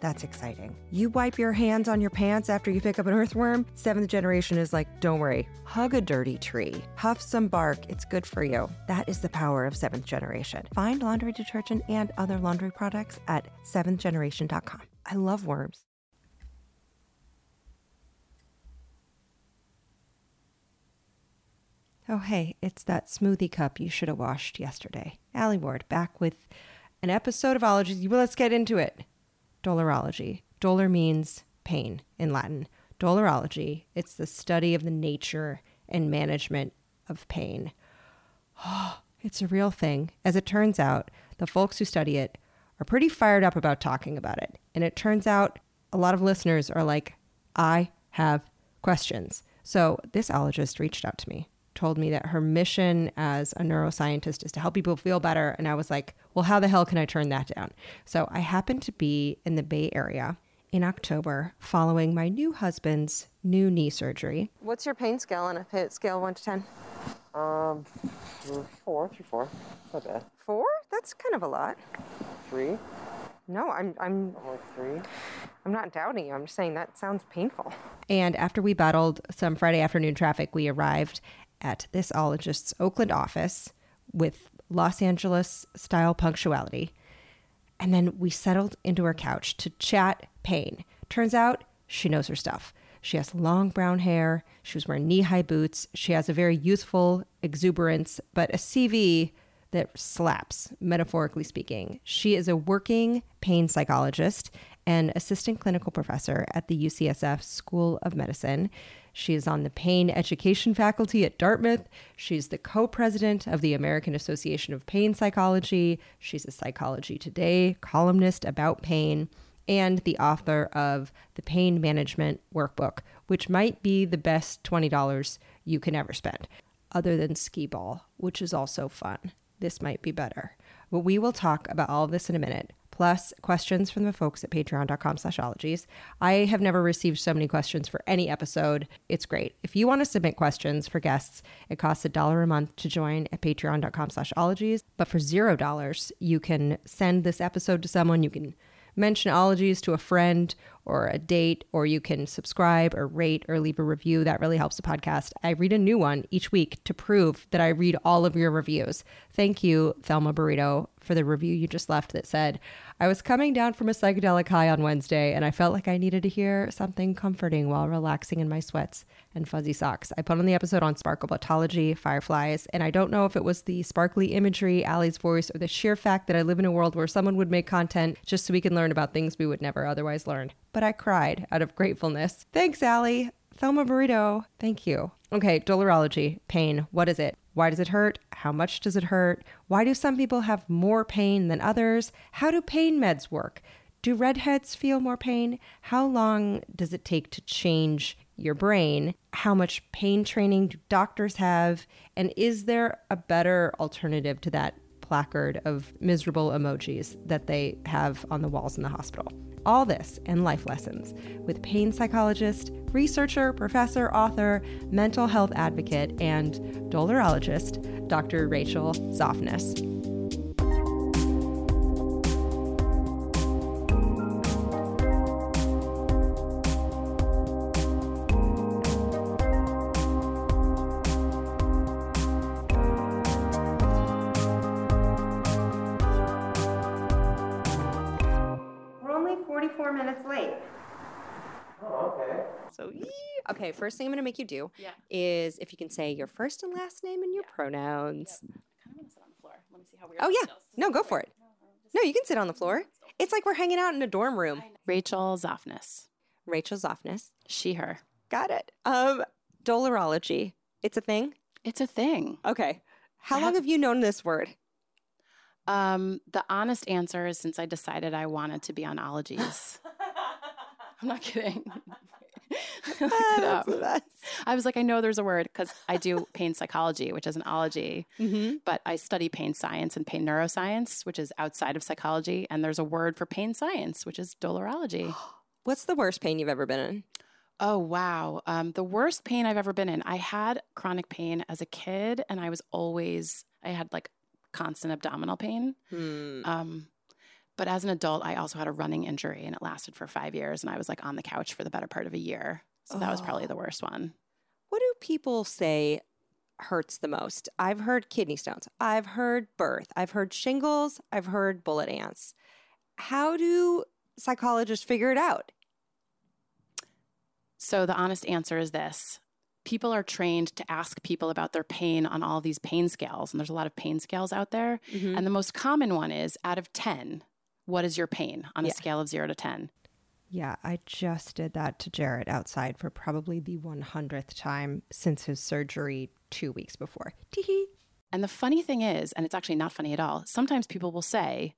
That's exciting. You wipe your hands on your pants after you pick up an earthworm? Seventh generation is like, don't worry, hug a dirty tree, huff some bark, it's good for you. That is the power of seventh generation. Find laundry detergent and other laundry products at seventhgeneration.com. I love worms. Oh, hey, it's that smoothie cup you should have washed yesterday. Alie Ward back with an episode of Ologies. Let's get into it. Dolorology. Dolor means pain in Latin. Dolorology, it's the study of the nature and management of pain. Oh, it's a real thing. As it turns out, the folks who study it are pretty fired up about talking about it. And it turns out a lot of listeners are like, I have questions. So this ologist reached out to me told me that her mission as a neuroscientist is to help people feel better. And I was like, well, how the hell can I turn that down? So I happened to be in the Bay Area in October following my new husband's new knee surgery. What's your pain scale on a scale 1 to 10? Um, four, three, four. Not bad. Four? That's kind of a lot. Three? No, I'm I'm Or three? I'm not doubting you. I'm just saying that sounds painful. And after we battled some Friday afternoon traffic, we arrived at this ologist's Oakland office with Los Angeles style punctuality. And then we settled into her couch to chat pain. Turns out she knows her stuff. She has long brown hair. She was wearing knee high boots. She has a very youthful exuberance, but a CV that slaps, metaphorically speaking. She is a working pain psychologist and assistant clinical professor at the UCSF School of Medicine. She is on the pain education faculty at Dartmouth. She's the co president of the American Association of Pain Psychology. She's a Psychology Today columnist about pain and the author of the Pain Management Workbook, which might be the best $20 you can ever spend, other than skee ball, which is also fun. This might be better. But we will talk about all this in a minute plus questions from the folks at patreon.com slash ologies. I have never received so many questions for any episode. It's great. If you want to submit questions for guests, it costs a dollar a month to join at patreon.com slash ologies. But for zero dollars, you can send this episode to someone. You can mention ologies to a friend or a date, or you can subscribe or rate or leave a review. That really helps the podcast. I read a new one each week to prove that I read all of your reviews. Thank you, Thelma Burrito, for the review you just left that said, I was coming down from a psychedelic high on Wednesday and I felt like I needed to hear something comforting while relaxing in my sweats and fuzzy socks. I put on the episode on sparklebatology, fireflies, and I don't know if it was the sparkly imagery, Alie's voice, or the sheer fact that I live in a world where someone would make content just so we can learn about things we would never otherwise learn. But I cried out of gratefulness. Thanks, Allie. Thelma Burrito, thank you. Okay, dolorology, pain. What is it? Why does it hurt? How much does it hurt? Why do some people have more pain than others? How do pain meds work? Do redheads feel more pain? How long does it take to change your brain? How much pain training do doctors have? And is there a better alternative to that placard of miserable emojis that they have on the walls in the hospital? All this and life lessons with pain psychologist, researcher, professor, author, mental health advocate, and dolorologist, Dr. Rachel Zoffness. Okay, first thing I'm going to make you do Yeah. is if you can say your first and last name and your Yeah. pronouns. I kind of want to sit on the floor. Let me see how weird. Oh, yeah. No, go for it. No, No, you can sit on the floor. It's like we're hanging out in a dorm room. Rachel Zoffness. Rachel Zoffness. She, her. Got it. Um, dolorology. It's a thing? It's a thing. Okay. How I long have- have you known this word? Um, the honest answer is since I decided I wanted to be on ologies. I'm not kidding. I looked it up. I was like, I know there's a word because I do pain psychology, which is an ology, Mm-hmm. but I study pain science and pain neuroscience, which is outside of psychology. And there's a word for pain science, which is dolorology. What's the worst pain you've ever been in? Oh, wow. Um, the worst pain I've ever been in. I had chronic pain as a kid, and I was always, I had like constant abdominal pain. Hmm. Um, but as an adult, I also had a running injury, and it lasted for five years. And I was like on the couch for the better part of a year. So that was probably Oh. the worst one. What do people say hurts the most? I've heard kidney stones. I've heard birth. I've heard shingles. I've heard bullet ants. How do psychologists figure it out? So the honest answer is this. People are trained to ask people about their pain on all these pain scales, and there's a lot of pain scales out there. Mm-hmm. And the most common one is out of 10, what is your pain on a Yeah. scale of zero to 10? Yeah, I just did that to Jarrett outside for probably the 100th time since his surgery two weeks before. Tee And the funny thing is, and it's actually not funny at all, sometimes people will say,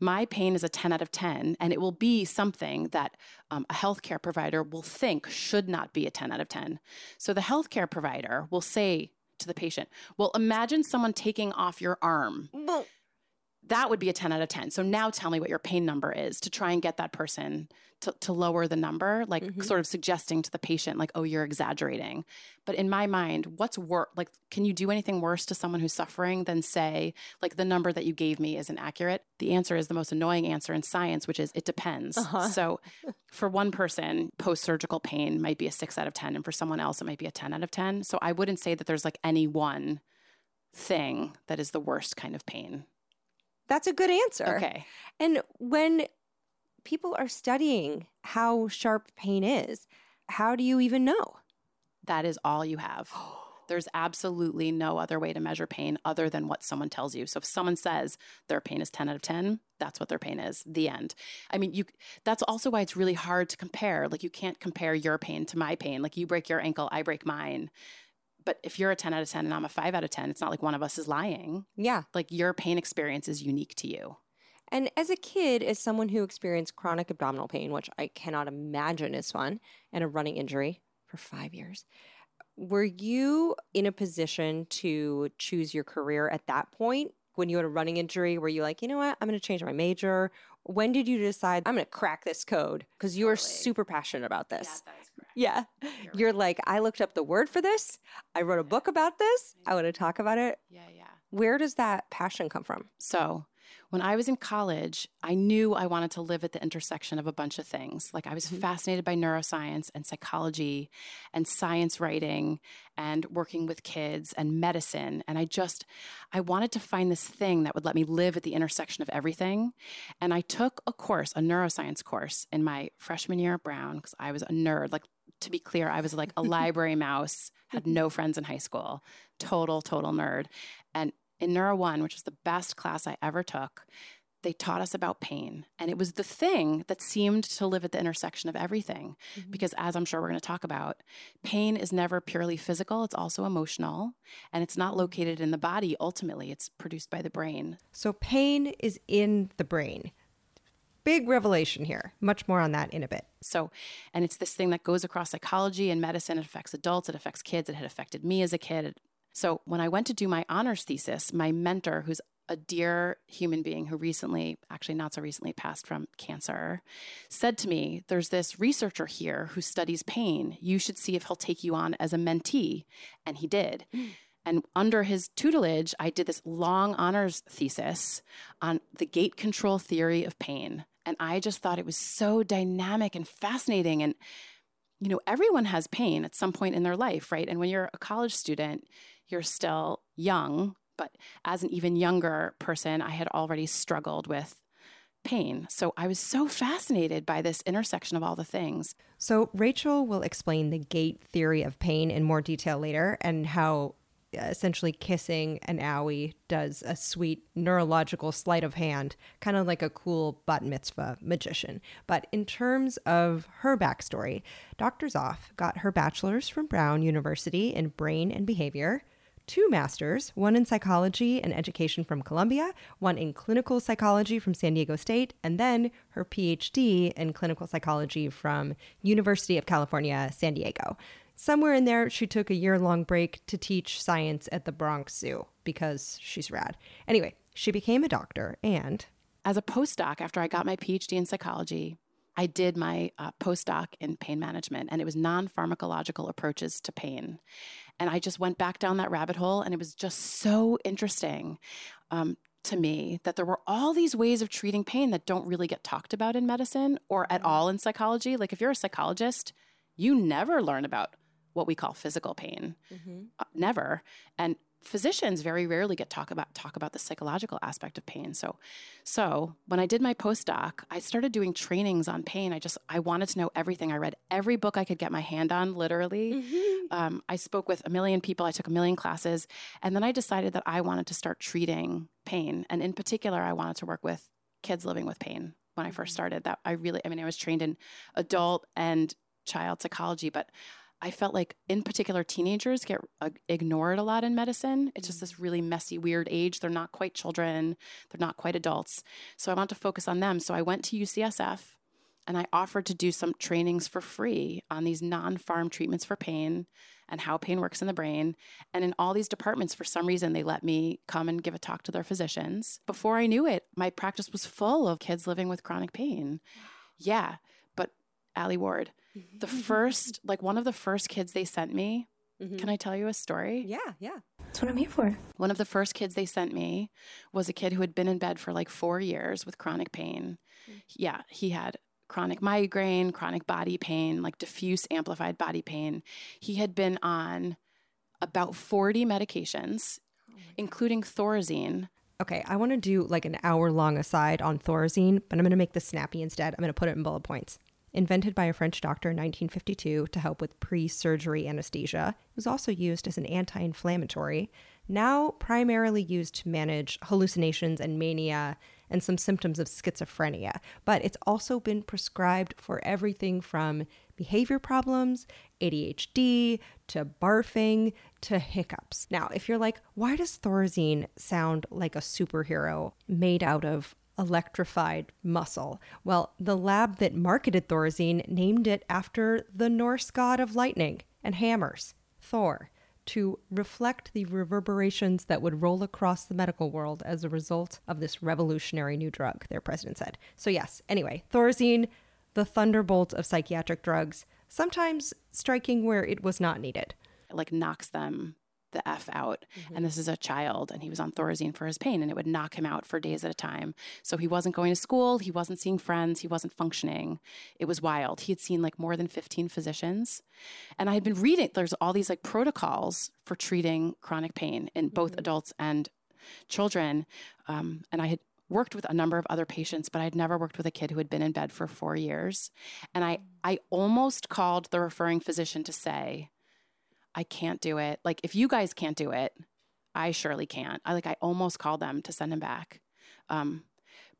my pain is a 10 out of 10, and it will be something that um, a healthcare provider will think should not be a 10 out of 10. So the healthcare provider will say to the patient, Well, imagine someone taking off your arm. That would be a 10 out of 10. So now tell me what your pain number is to try and get that person to, to lower the number, like Mhm. sort of suggesting to the patient, like, oh, you're exaggerating. But in my mind, what's worse? Like, can you do anything worse to someone who's suffering than say, like, the number that you gave me isn't accurate? The answer is the most annoying answer in science, which is it depends. Uh-huh. So for one person, post surgical pain might be a six out of 10. And for someone else, it might be a 10 out of 10. So I wouldn't say that there's like any one thing that is the worst kind of pain. That's a good answer. Okay. And when people are studying how sharp pain is, how do you even know? That is all you have. There's absolutely no other way to measure pain other than what someone tells you. So if someone says their pain is 10 out of 10, that's what their pain is. The end. I mean, you that's also why it's really hard to compare. Like you can't compare your pain to my pain. Like you break your ankle, I break mine. But if you're a 10 out of 10 and I'm a 5 out of 10, it's not like one of us is lying. Yeah. Like your pain experience is unique to you. And as a kid, as someone who experienced chronic abdominal pain, which I cannot imagine is fun, and a running injury for five years, were you in a position to choose your career at that point? When you had a running injury, were you like, you know what, I'm going to change my major? When did you decide I'm going to crack this code? Because you are Totally. super passionate about this. that is correct. Yeah. You're like, I looked up the word for this. I wrote a book about this. I want to talk about it. Yeah, yeah. Where does that passion come from? So, when I was in college, I knew I wanted to live at the intersection of a bunch of things. Like, I was Mhm. fascinated by neuroscience and psychology and science writing and working with kids and medicine. And I just, I wanted to find this thing that would let me live at the intersection of everything. And I took a course, a neuroscience course, in my freshman year at Brown because I was a nerd. Like, to be clear, I was like a library mouse, had no friends in high school, total, total nerd. And in Neuro One, which was the best class I ever took, they taught us about pain. And it was the thing that seemed to live at the intersection of everything. Mhm. Because, as I'm sure we're going to talk about, pain is never purely physical, it's also emotional. And it's not located in the body ultimately, it's produced by the brain. So, pain is in the brain. Big revelation here. Much more on that in a bit. So, and it's this thing that goes across psychology and medicine. It affects adults, it affects kids. It had affected me as a kid. So, when I went to do my honors thesis, my mentor, who's a dear human being who recently, actually not so recently, passed from cancer, said to me, There's this researcher here who studies pain. You should see if he'll take you on as a mentee. And he did. Hmm. And under his tutelage, I did this long honors thesis on the gate control theory of pain. And I just thought it was so dynamic and fascinating. And, you know, everyone has pain at some point in their life, right? And when you're a college student, you're still young. But as an even younger person, I had already struggled with pain. So I was so fascinated by this intersection of all the things. So, Rachel will explain the gate theory of pain in more detail later and how uh, essentially kissing an owie does a sweet neurological sleight of hand, kind of like a cool bat mitzvah magician. But in terms of her backstory, Dr. Zoff got her bachelor's from Brown University in brain and behavior, two masters, one in psychology and education from Columbia, one in clinical psychology from San Diego State, and then her PhD in clinical psychology from University of California, San Diego. Somewhere in there, she took a year long break to teach science at the Bronx Zoo because she's rad. Anyway, she became a doctor and. As a postdoc, after I got my PhD in psychology, I did my uh, postdoc in pain management, and it was non pharmacological approaches to pain. And I just went back down that rabbit hole, and it was just so interesting um, to me that there were all these ways of treating pain that don't really get talked about in medicine or at mm-hmm. all in psychology. Like, if you're a psychologist, you never learn about what we call physical pain. Mm-hmm. Uh, never. And physicians very rarely get talk about talk about the psychological aspect of pain. So, so when I did my postdoc, I started doing trainings on pain. I just I wanted to know everything. I read every book I could get my hand on, literally. Mm-hmm. Um, I spoke with a million people. I took a million classes, and then I decided that I wanted to start treating pain, and in particular, I wanted to work with kids living with pain. When I first mm-hmm. started, that I really, I mean, I was trained in adult and child psychology, but I felt like, in particular, teenagers get uh, ignored a lot in medicine. It's just this mm. really messy, weird age. They're not quite children, they're not quite adults. So I want to focus on them. So I went to UCSF and I offered to do some trainings for free on these non pharm treatments for pain and how pain works in the brain. And in all these departments, for some reason, they let me come and give a talk to their physicians. Before I knew it, my practice was full of kids living with chronic pain. Yeah. But Alie Ward, the first, like one of the first kids they sent me. Mm-hmm. Can I tell you a story? Yeah, yeah. That's what I'm here for. One of the first kids they sent me was a kid who had been in bed for like four years with chronic pain. Mm-hmm. Yeah, he had chronic migraine, chronic body pain, like diffuse amplified body pain. He had been on about 40 medications, oh including Thorazine. Okay, I want to do like an hour long aside on Thorazine, but I'm going to make this snappy instead. I'm going to put it in bullet points. Invented by a French doctor in 1952 to help with pre surgery anesthesia, it was also used as an anti inflammatory, now primarily used to manage hallucinations and mania and some symptoms of schizophrenia. But it's also been prescribed for everything from behavior problems, ADHD, to barfing, to hiccups. Now, if you're like, why does Thorazine sound like a superhero made out of electrified muscle. Well, the lab that marketed Thorazine named it after the Norse god of lightning and hammers, Thor, to reflect the reverberations that would roll across the medical world as a result of this revolutionary new drug, their president said. So, yes, anyway, Thorazine, the thunderbolt of psychiatric drugs, sometimes striking where it was not needed. It like knocks them the F out. Mm-hmm. And this is a child, and he was on Thorazine for his pain, and it would knock him out for days at a time. So he wasn't going to school, he wasn't seeing friends, he wasn't functioning. It was wild. He had seen like more than 15 physicians. And I had been reading, there's all these like protocols for treating chronic pain in both mm-hmm. adults and children. Um, and I had worked with a number of other patients, but I'd never worked with a kid who had been in bed for four years. And I, I almost called the referring physician to say, I can't do it. Like, if you guys can't do it, I surely can't. I like, I almost called them to send him back. Um,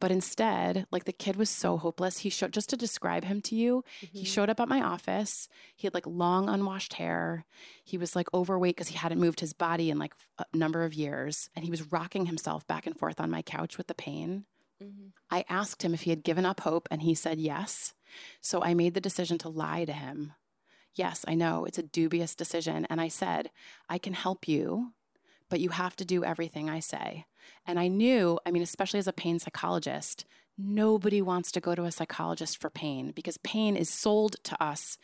but instead, like the kid was so hopeless. He showed just to describe him to you, mm-hmm. he showed up at my office. He had like long unwashed hair. He was like overweight because he hadn't moved his body in like a number of years. And he was rocking himself back and forth on my couch with the pain. Mm-hmm. I asked him if he had given up hope, and he said yes. So I made the decision to lie to him Yes, I know it's a dubious decision. And I said, I can help you, but you have to do everything I say. And I knew, I mean, especially as a pain psychologist, Nobody wants to go to a psychologist for pain because pain is sold to us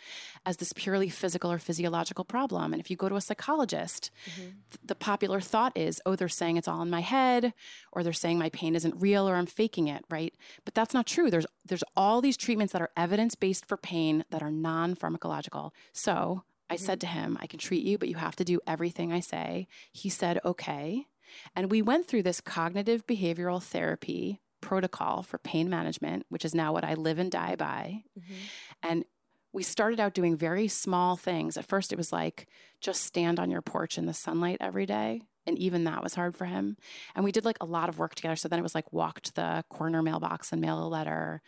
as this purely physical or physiological problem. And if you go to a psychologist, mm-hmm. th- the popular thought is, oh, they're saying it's all in my head, or they're saying my pain isn't real or I'm faking it, right? But that's not true. There's there's all these treatments that are evidence-based for pain that are non-pharmacological. So I mm-hmm. said to him, I can treat you, but you have to do everything I say. He said, okay. And we went through this cognitive behavioral therapy protocol for pain management, which is now what I live and die by. Mm-hmm. And we started out doing very small things. At first, it was like just stand on your porch in the sunlight every day. And even that was hard for him. And we did like a lot of work together. So then it was like walk to the corner mailbox and mail a letter.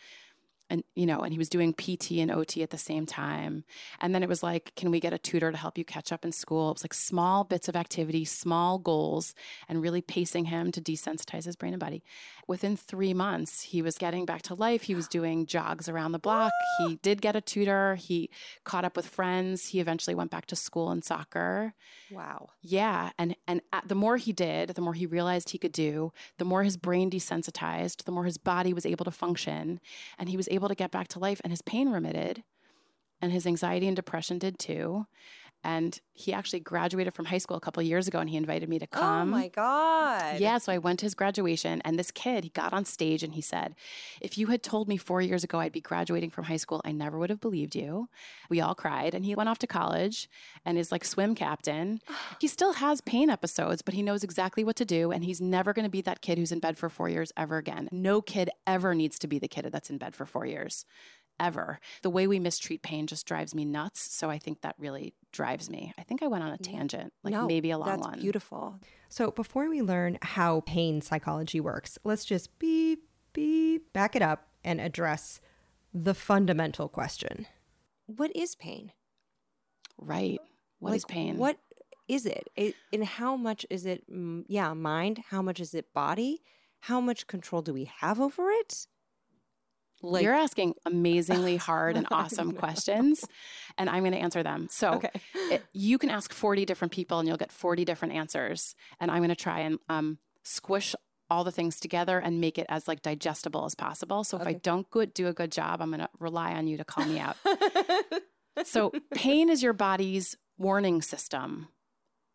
And you know and he was doing pt and ot at the same time. And then it was like can we get a tutor to help you catch up in school? It was like small bits of activity small goals and really pacing him to desensitize his brain and body. Within three months he was getting back to life. He was doing jogs around the block. He did get a tutor. He caught up with friends. He eventually went back to school and soccer. Wow. yeah, and and the more he did, the more he realized he could do, the more his brain desensitized, the more his body was able to function, and he was able to get back to life and his pain remitted and his anxiety and depression did too. And he actually graduated from high school a couple years ago and he invited me to oh come. Oh my God. Yeah, so I went to his graduation and this kid, he got on stage and he said, If you had told me four years ago I'd be graduating from high school, I never would have believed you. We all cried and he went off to college and is like swim captain. He still has pain episodes, but he knows exactly what to do and he's never going to be that kid who's in bed for four years ever again. No kid ever needs to be the kid that's in bed for four years ever. The way we mistreat pain just drives me nuts. So I think that really drives me. I think I went on a tangent, like no, maybe a long that's one. beautiful. So before we learn how pain psychology works, let's just beep, beep, back it up and address the fundamental question. What is pain? Right. What is Like, pain? What is it? it? And how much is it, mm, yeah, mind? How much is it body? How much control do we have over it? Like, You're asking amazingly hard and awesome questions, and I'm going to answer them. So okay. it, you can ask 40 different people and you'll get 40 different answers. And I'm going to try and um, squish all the things together and make it as like digestible as possible. So if I don't good, do a good job, I'm going to rely on you to call me out. so pain is your body's warning system.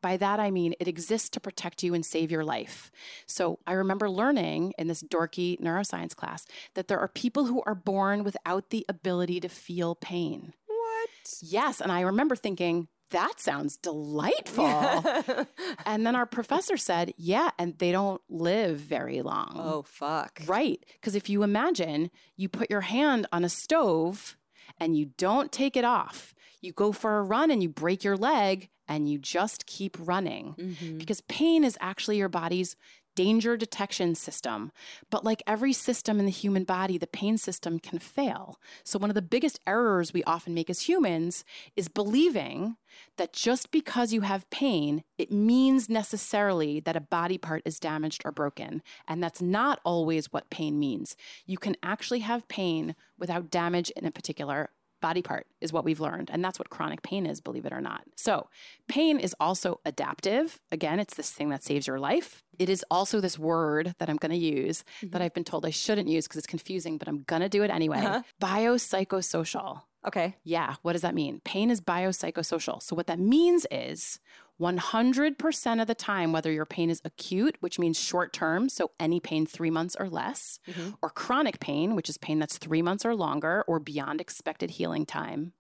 By that, I mean it exists to protect you and save your life. So I remember learning in this dorky neuroscience class that there are people who are born without the ability to feel pain. what? Yes. And I remember thinking, that sounds delightful. and then our professor said, yeah, and they don't live very long. oh, fuck. Right. Because if you imagine you put your hand on a stove and you don't take it off, you go for a run and you break your leg and you just keep running. Mhm. Because pain is actually your body's danger detection system. But like every system in the human body, the pain system can fail. So, one of the biggest errors we often make as humans is believing that just because you have pain, it means necessarily that a body part is damaged or broken. And that's not always what pain means. You can actually have pain without damage in a particular body part is what we've learned and that's what chronic pain is believe it or not so pain is also adaptive again it's this thing that saves your life it is also this word that i'm going to use that i've been told i shouldn't use because it's confusing but i'm going to do it anyway Uh-huh. biopsychosocial Okay. yeah, what does that mean? Pain is biopsychosocial. So, what that means is 100% of the time, whether your pain is acute, which means short term, so any pain three months or less, Mhm. or chronic pain, which is pain that's three months or longer or beyond expected healing time,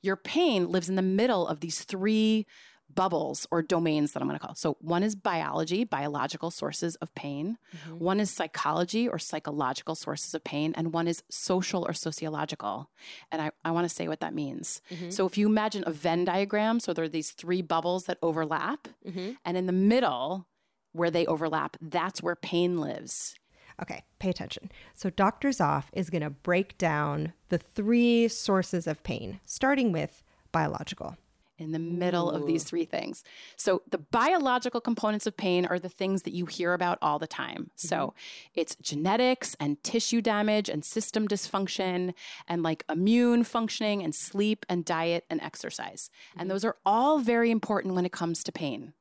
your pain lives in the middle of these three bubbles or domains that I'm going to call. So, one is biology, biological sources of pain. Mhm. One is psychology or psychological sources of pain, and one is social or sociological. And I, I want to say what that means. Mhm. So if you imagine a Venn diagram, so there are these three bubbles that overlap, Mhm. and in the middle, where they overlap, that's where pain lives. Okay, pay attention. So, Dr. Zoff is going to break down the three sources of pain, starting with biological. In the middle of these three things. So, the biological components of pain are the things that you hear about all the time. So, mm-hmm. it's genetics and tissue damage and system dysfunction and like immune functioning and sleep and diet and exercise. And mm-hmm. those are all very important when it comes to pain.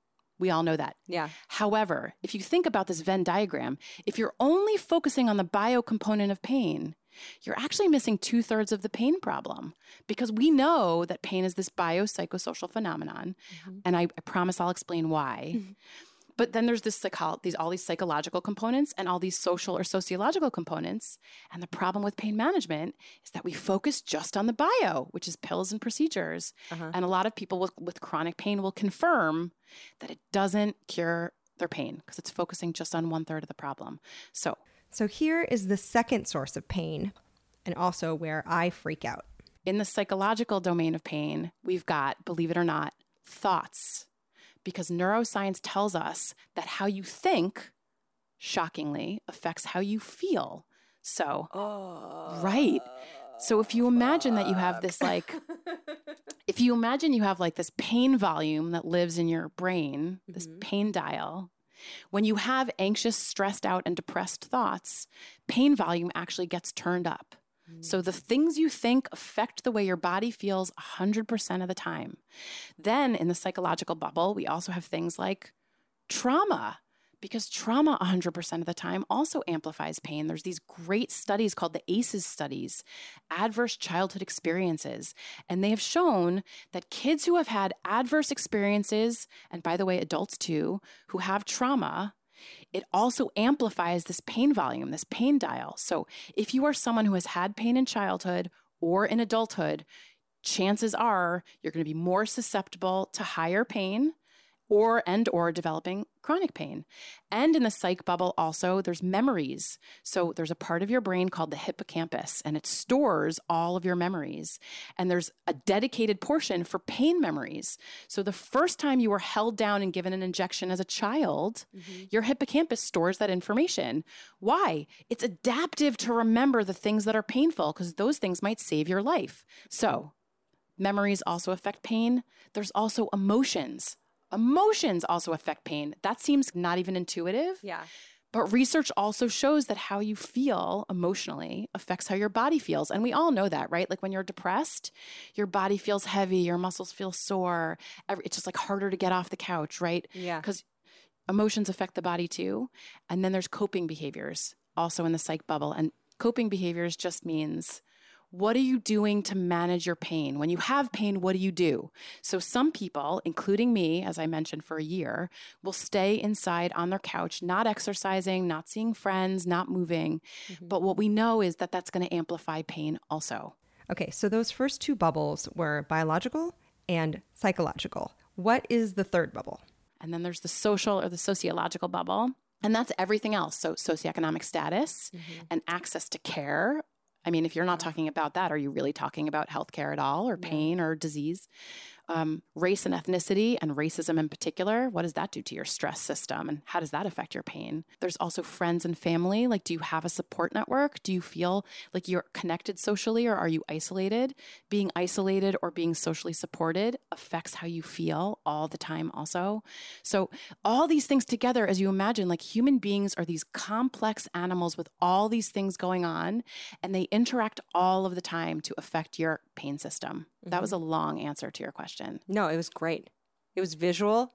We all know that. Yeah. However, if you think about this Venn diagram, if you're only focusing on the bio component of pain, you're actually missing two thirds of the pain problem because we know that pain is this biopsychosocial phenomenon. And I, I promise I'll explain why. But then there's this psycho- these all these psychological components and all these social or sociological components. And the problem with pain management is that we focus just on the bio, which is pills and procedures. Uh-huh. And a lot of people with, with chronic pain will confirm that it doesn't cure their pain because it's focusing just on one third of the problem. So So, here is the second source of pain, and also where I freak out. in the psychological domain of pain, we've got, believe it or not, thoughts. Because neuroscience tells us that how you think, shockingly, affects how you feel. So, Oh. right. So if you imagine that you have this like if you imagine you have like this pain volume that lives in your brain, this Mhm. pain dial, when you have anxious, stressed out and depressed thoughts, pain volume actually gets turned up. So the mm. things you think affect the way your body feels 100% of the time. Then in the psychological bubble, we also have things like trauma because trauma 100% of the time also amplifies pain. There's these great studies called the ACEs studies, adverse childhood experiences, and they have shown that kids who have had adverse experiences, and by the way, adults too, who have trauma, it also amplifies this pain volume, this pain dial. So if you are someone who has had pain in childhood or in adulthood, chances are you're going to be more susceptible to higher pain or and or developing chronic pain. And in the psych bubble also there's memories. So there's a part of your brain called the hippocampus and it stores all of your memories. And there's a dedicated portion for pain memories. So the first time you were held down and given an injection as a child, mm-hmm. your hippocampus stores that information. Why? It's adaptive to remember the things that are painful because those things might save your life. So, memories also affect pain. There's also emotions. Emotions also affect pain. That seems not even intuitive. Yeah. But research also shows that how you feel emotionally affects how your body feels. And we all know that, right? Like when you're depressed, your body feels heavy, your muscles feel sore. It's just like harder to get off the couch, right? Yeah. Because emotions affect the body too. And then there's coping behaviors also in the psych bubble. And coping behaviors just means what are you doing to manage your pain? When you have pain, what do you do? So, some people, including me, as I mentioned for a year, will stay inside on their couch, not exercising, not seeing friends, not moving. Mm-hmm. But what we know is that that's going to amplify pain also. Okay, so those first two bubbles were biological and psychological. What is the third bubble? And then there's the social or the sociological bubble. And that's everything else. So, socioeconomic status mm-hmm. and access to care. I mean, if you're not talking about that, are you really talking about healthcare at all or pain or disease? Um, race and ethnicity and racism in particular, what does that do to your stress system and how does that affect your pain? There's also friends and family. Like, do you have a support network? Do you feel like you're connected socially or are you isolated? Being isolated or being socially supported affects how you feel all the time, also. So, all these things together, as you imagine, like human beings are these complex animals with all these things going on, and they interact all of the time to affect your pain system. That was mm-hmm. a long answer to your question. No, it was great. It was visual.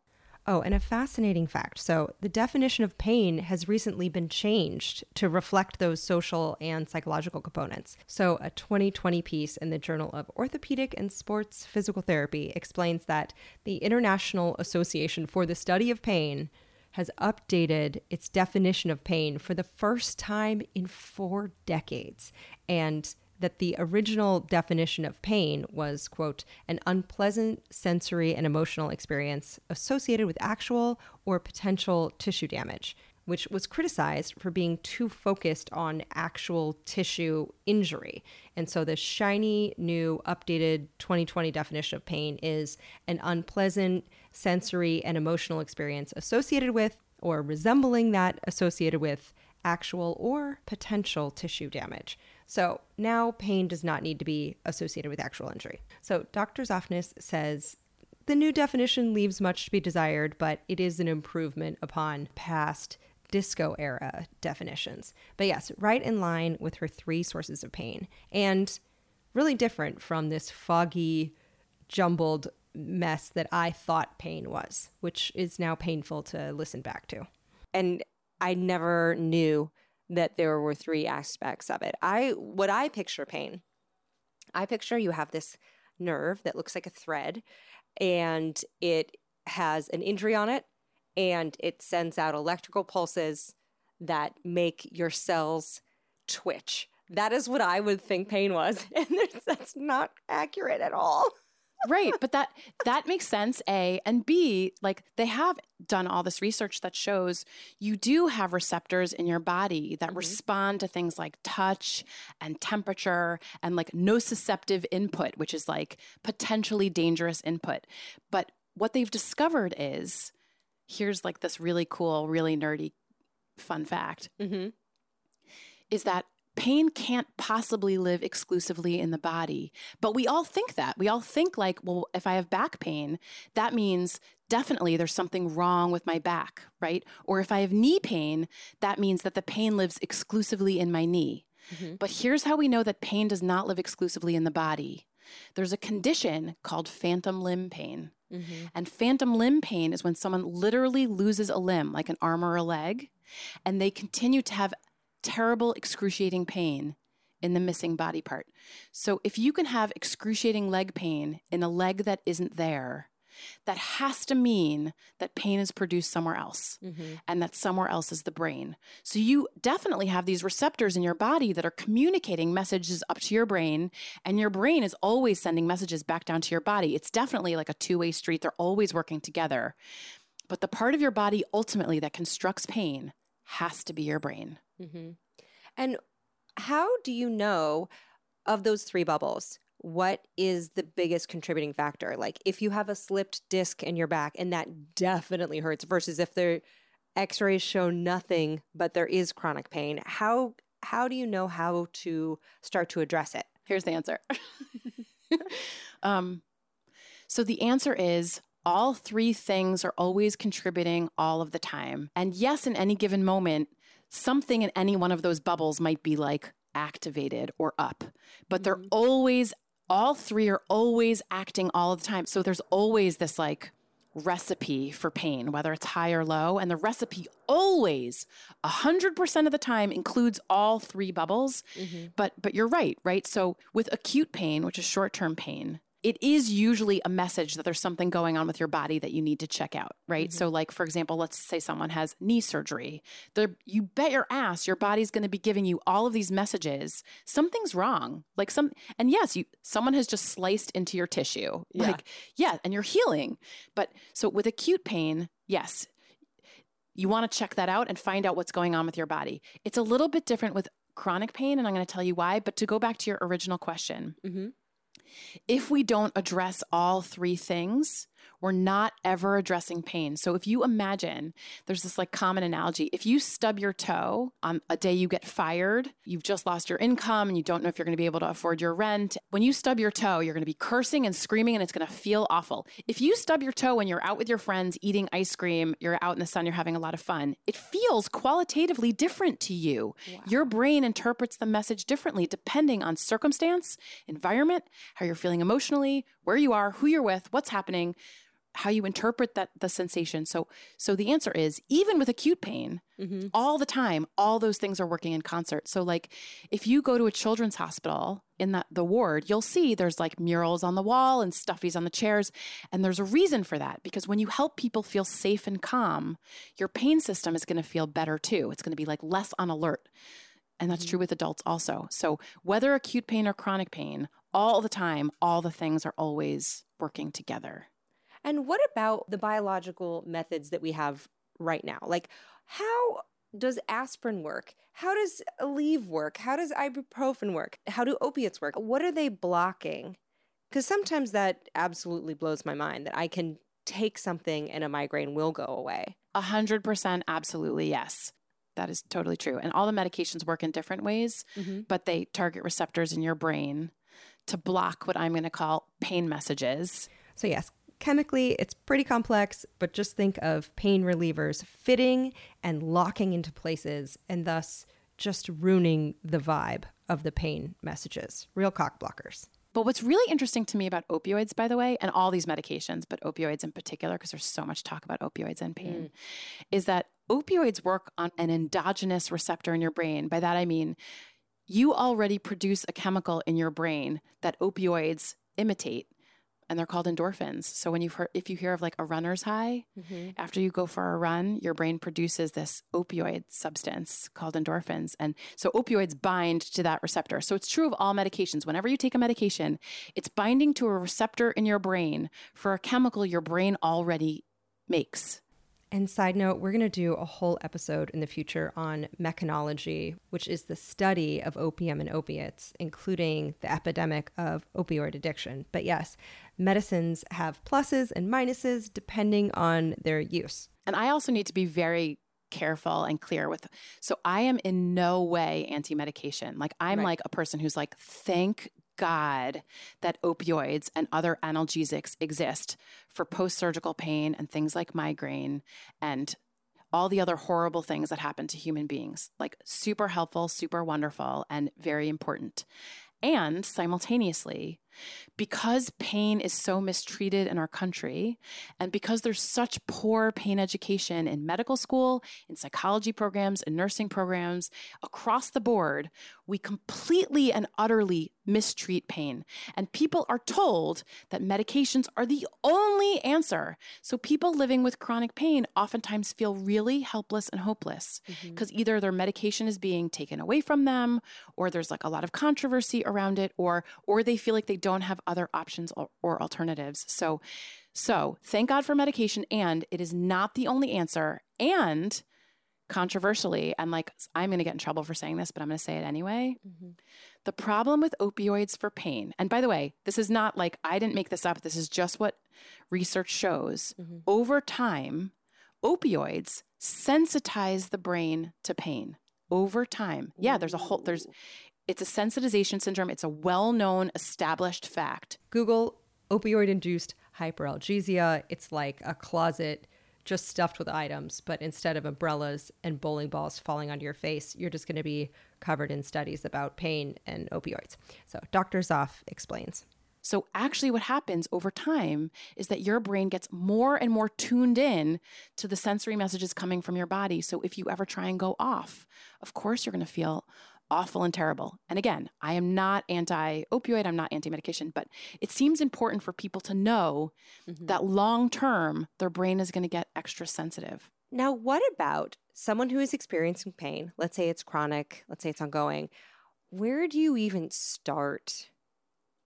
Oh, and a fascinating fact. So, the definition of pain has recently been changed to reflect those social and psychological components. So, a 2020 piece in the Journal of Orthopedic and Sports Physical Therapy explains that the International Association for the Study of Pain has updated its definition of pain for the first time in four decades. And that the original definition of pain was, quote, an unpleasant sensory and emotional experience associated with actual or potential tissue damage, which was criticized for being too focused on actual tissue injury. And so the shiny, new, updated 2020 definition of pain is an unpleasant sensory and emotional experience associated with or resembling that associated with actual or potential tissue damage. So now pain does not need to be associated with actual injury. So Dr. Zoffness says the new definition leaves much to be desired, but it is an improvement upon past disco era definitions. But yes, right in line with her three sources of pain and really different from this foggy, jumbled mess that I thought pain was, which is now painful to listen back to. And I never knew that there were three aspects of it. I what I picture pain. I picture you have this nerve that looks like a thread and it has an injury on it and it sends out electrical pulses that make your cells twitch. That is what I would think pain was. And that's not accurate at all. Right but that that makes sense a. And b like they have done all this research that shows you do have receptors in your body that respond to things like touch and temperature and like nociceptive input which is like potentially dangerous input. But what they've discovered is here's like this really cool really nerdy fun fact Mm-hmm. is that pain can't possibly live exclusively in the body. But we all think that. We all think, like, well, if I have back pain, that means definitely there's something wrong with my back, right? Or if I have knee pain, that means that the pain lives exclusively in my knee. Mm-hmm. But here's how we know that pain does not live exclusively in the body there's a condition called phantom limb pain. Mm-hmm. And phantom limb pain is when someone literally loses a limb, like an arm or a leg, and they continue to have terrible, excruciating pain in the missing body part. So if you can have excruciating leg pain in a leg that isn't there, that has to mean that pain is produced somewhere else mm-hmm. and that somewhere else is the brain. So you definitely have these receptors in your body that are communicating messages up to your brain, and your brain is always sending messages back down to your body. It's definitely like a two way street, they're always working together. But the part of your body ultimately that constructs pain has to be your brain. Mm-hmm. And how do you know of those three bubbles? What is the biggest contributing factor? Like if you have a slipped disc in your back and that definitely hurts versus if the x-rays show nothing but there is chronic pain, how how do you know how to start to address it? Here's the answer. um, so the answer is all three things are always contributing all of the time. And yes, in any given moment, something in any one of those bubbles might be like activated or up, but they're mm-hmm. always, all three are always acting all the time. So there's always this like recipe for pain, whether it's high or low. And the recipe always, 100% of the time, includes all three bubbles. Mm-hmm. But, but you're right, right? So with acute pain, which is short term pain, it is usually a message that there's something going on with your body that you need to check out, right? Mm-hmm. So, like for example, let's say someone has knee surgery. you bet your ass your body's going to be giving you all of these messages. Something's wrong. Like some, and yes, you someone has just sliced into your tissue. Yeah. Like yeah, and you're healing. But so with acute pain, yes, you want to check that out and find out what's going on with your body. It's a little bit different with chronic pain, and I'm going to tell you why. But to go back to your original question. Mm-hmm if we don't address all three things, we're not ever addressing pain. So if you imagine, there's this like common analogy. If you stub your toe on a day you get fired, you've just lost your income and you don't know if you're going to be able to afford your rent. When you stub your toe, you're going to be cursing and screaming and it's going to feel awful. If you stub your toe when you're out with your friends eating ice cream, you're out in the sun, you're having a lot of fun, it feels qualitatively different to you. Wow. Your brain interprets the message differently depending on circumstance, environment, how you're feeling emotionally, where you are, who you're with, what's happening how you interpret that the sensation. So so the answer is even with acute pain, mm-hmm. all the time, all those things are working in concert. So like if you go to a children's hospital in the, the ward, you'll see there's like murals on the wall and stuffies on the chairs. And there's a reason for that because when you help people feel safe and calm, your pain system is going to feel better too. It's going to be like less on alert. And that's mm-hmm. true with adults also. So whether acute pain or chronic pain, all the time, all the things are always working together. And what about the biological methods that we have right now? Like, how does aspirin work? How does Aleve work? How does ibuprofen work? How do opiates work? What are they blocking? Because sometimes that absolutely blows my mind that I can take something and a migraine will go away. A hundred percent, absolutely, yes. That is totally true. And all the medications work in different ways, mm-hmm. but they target receptors in your brain to block what I'm going to call pain messages. So, yes, Chemically, it's pretty complex, but just think of pain relievers fitting and locking into places and thus just ruining the vibe of the pain messages. Real cock blockers. But what's really interesting to me about opioids, by the way, and all these medications, but opioids in particular, because there's so much talk about opioids and pain, mm. is that opioids work on an endogenous receptor in your brain. By that I mean, you already produce a chemical in your brain that opioids imitate and they're called endorphins. So when you've heard, if you hear of like a runner's high, mm-hmm. after you go for a run, your brain produces this opioid substance called endorphins. And so opioids bind to that receptor. So it's true of all medications. Whenever you take a medication, it's binding to a receptor in your brain for a chemical your brain already makes. And side note, we're going to do a whole episode in the future on meconology, which is the study of opium and opiates, including the epidemic of opioid addiction. But yes, medicines have pluses and minuses depending on their use. And I also need to be very careful and clear with. So I am in no way anti medication. Like I'm Right. like a person who's like, thank God that opioids and other analgesics exist for post surgical pain and things like migraine and all the other horrible things that happen to human beings. Like super helpful, super wonderful, and very important. And simultaneously, because pain is so mistreated in our country, and because there's such poor pain education in medical school, in psychology programs, in nursing programs, across the board, we completely and utterly mistreat pain. And people are told that medications are the only answer. So people living with chronic pain oftentimes feel really helpless and hopeless mm-hmm. because either their medication is being taken away from them or there's like a lot of controversy around it or or they feel like they don't have other options or, or alternatives. So so thank God for medication and it is not the only answer and controversially and like I'm going to get in trouble for saying this but I'm going to say it anyway. Mm-hmm. The problem with opioids for pain, and by the way, this is not like I didn't make this up, this is just what research shows. Mm-hmm. Over time, opioids sensitize the brain to pain. Over time. Yeah, there's a whole, there's, it's a sensitization syndrome. It's a well known, established fact. Google opioid induced hyperalgesia. It's like a closet just stuffed with items, but instead of umbrellas and bowling balls falling onto your face, you're just going to be covered in studies about pain and opioids. So Dr. Zoffness explains. So, actually, what happens over time is that your brain gets more and more tuned in to the sensory messages coming from your body. So, if you ever try and go off, of course, you're going to feel awful and terrible. And again, I am not anti opioid, I'm not anti medication, but it seems important for people to know mm-hmm. that long term, their brain is going to get extra sensitive. Now, what about someone who is experiencing pain? Let's say it's chronic, let's say it's ongoing. Where do you even start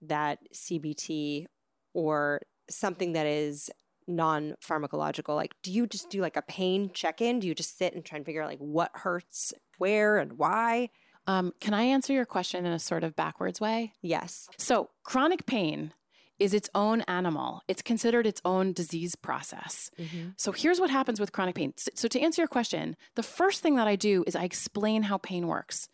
that CBT or something that is non pharmacological? Like, do you just do like a pain check in? Do you just sit and try and figure out like what hurts where and why? Um, can I answer your question in a sort of backwards way? Yes. So, chronic pain is its own animal. It's considered its own disease process. So, here's what happens with chronic pain. So, to answer your question, the first thing that I do is I explain how pain works.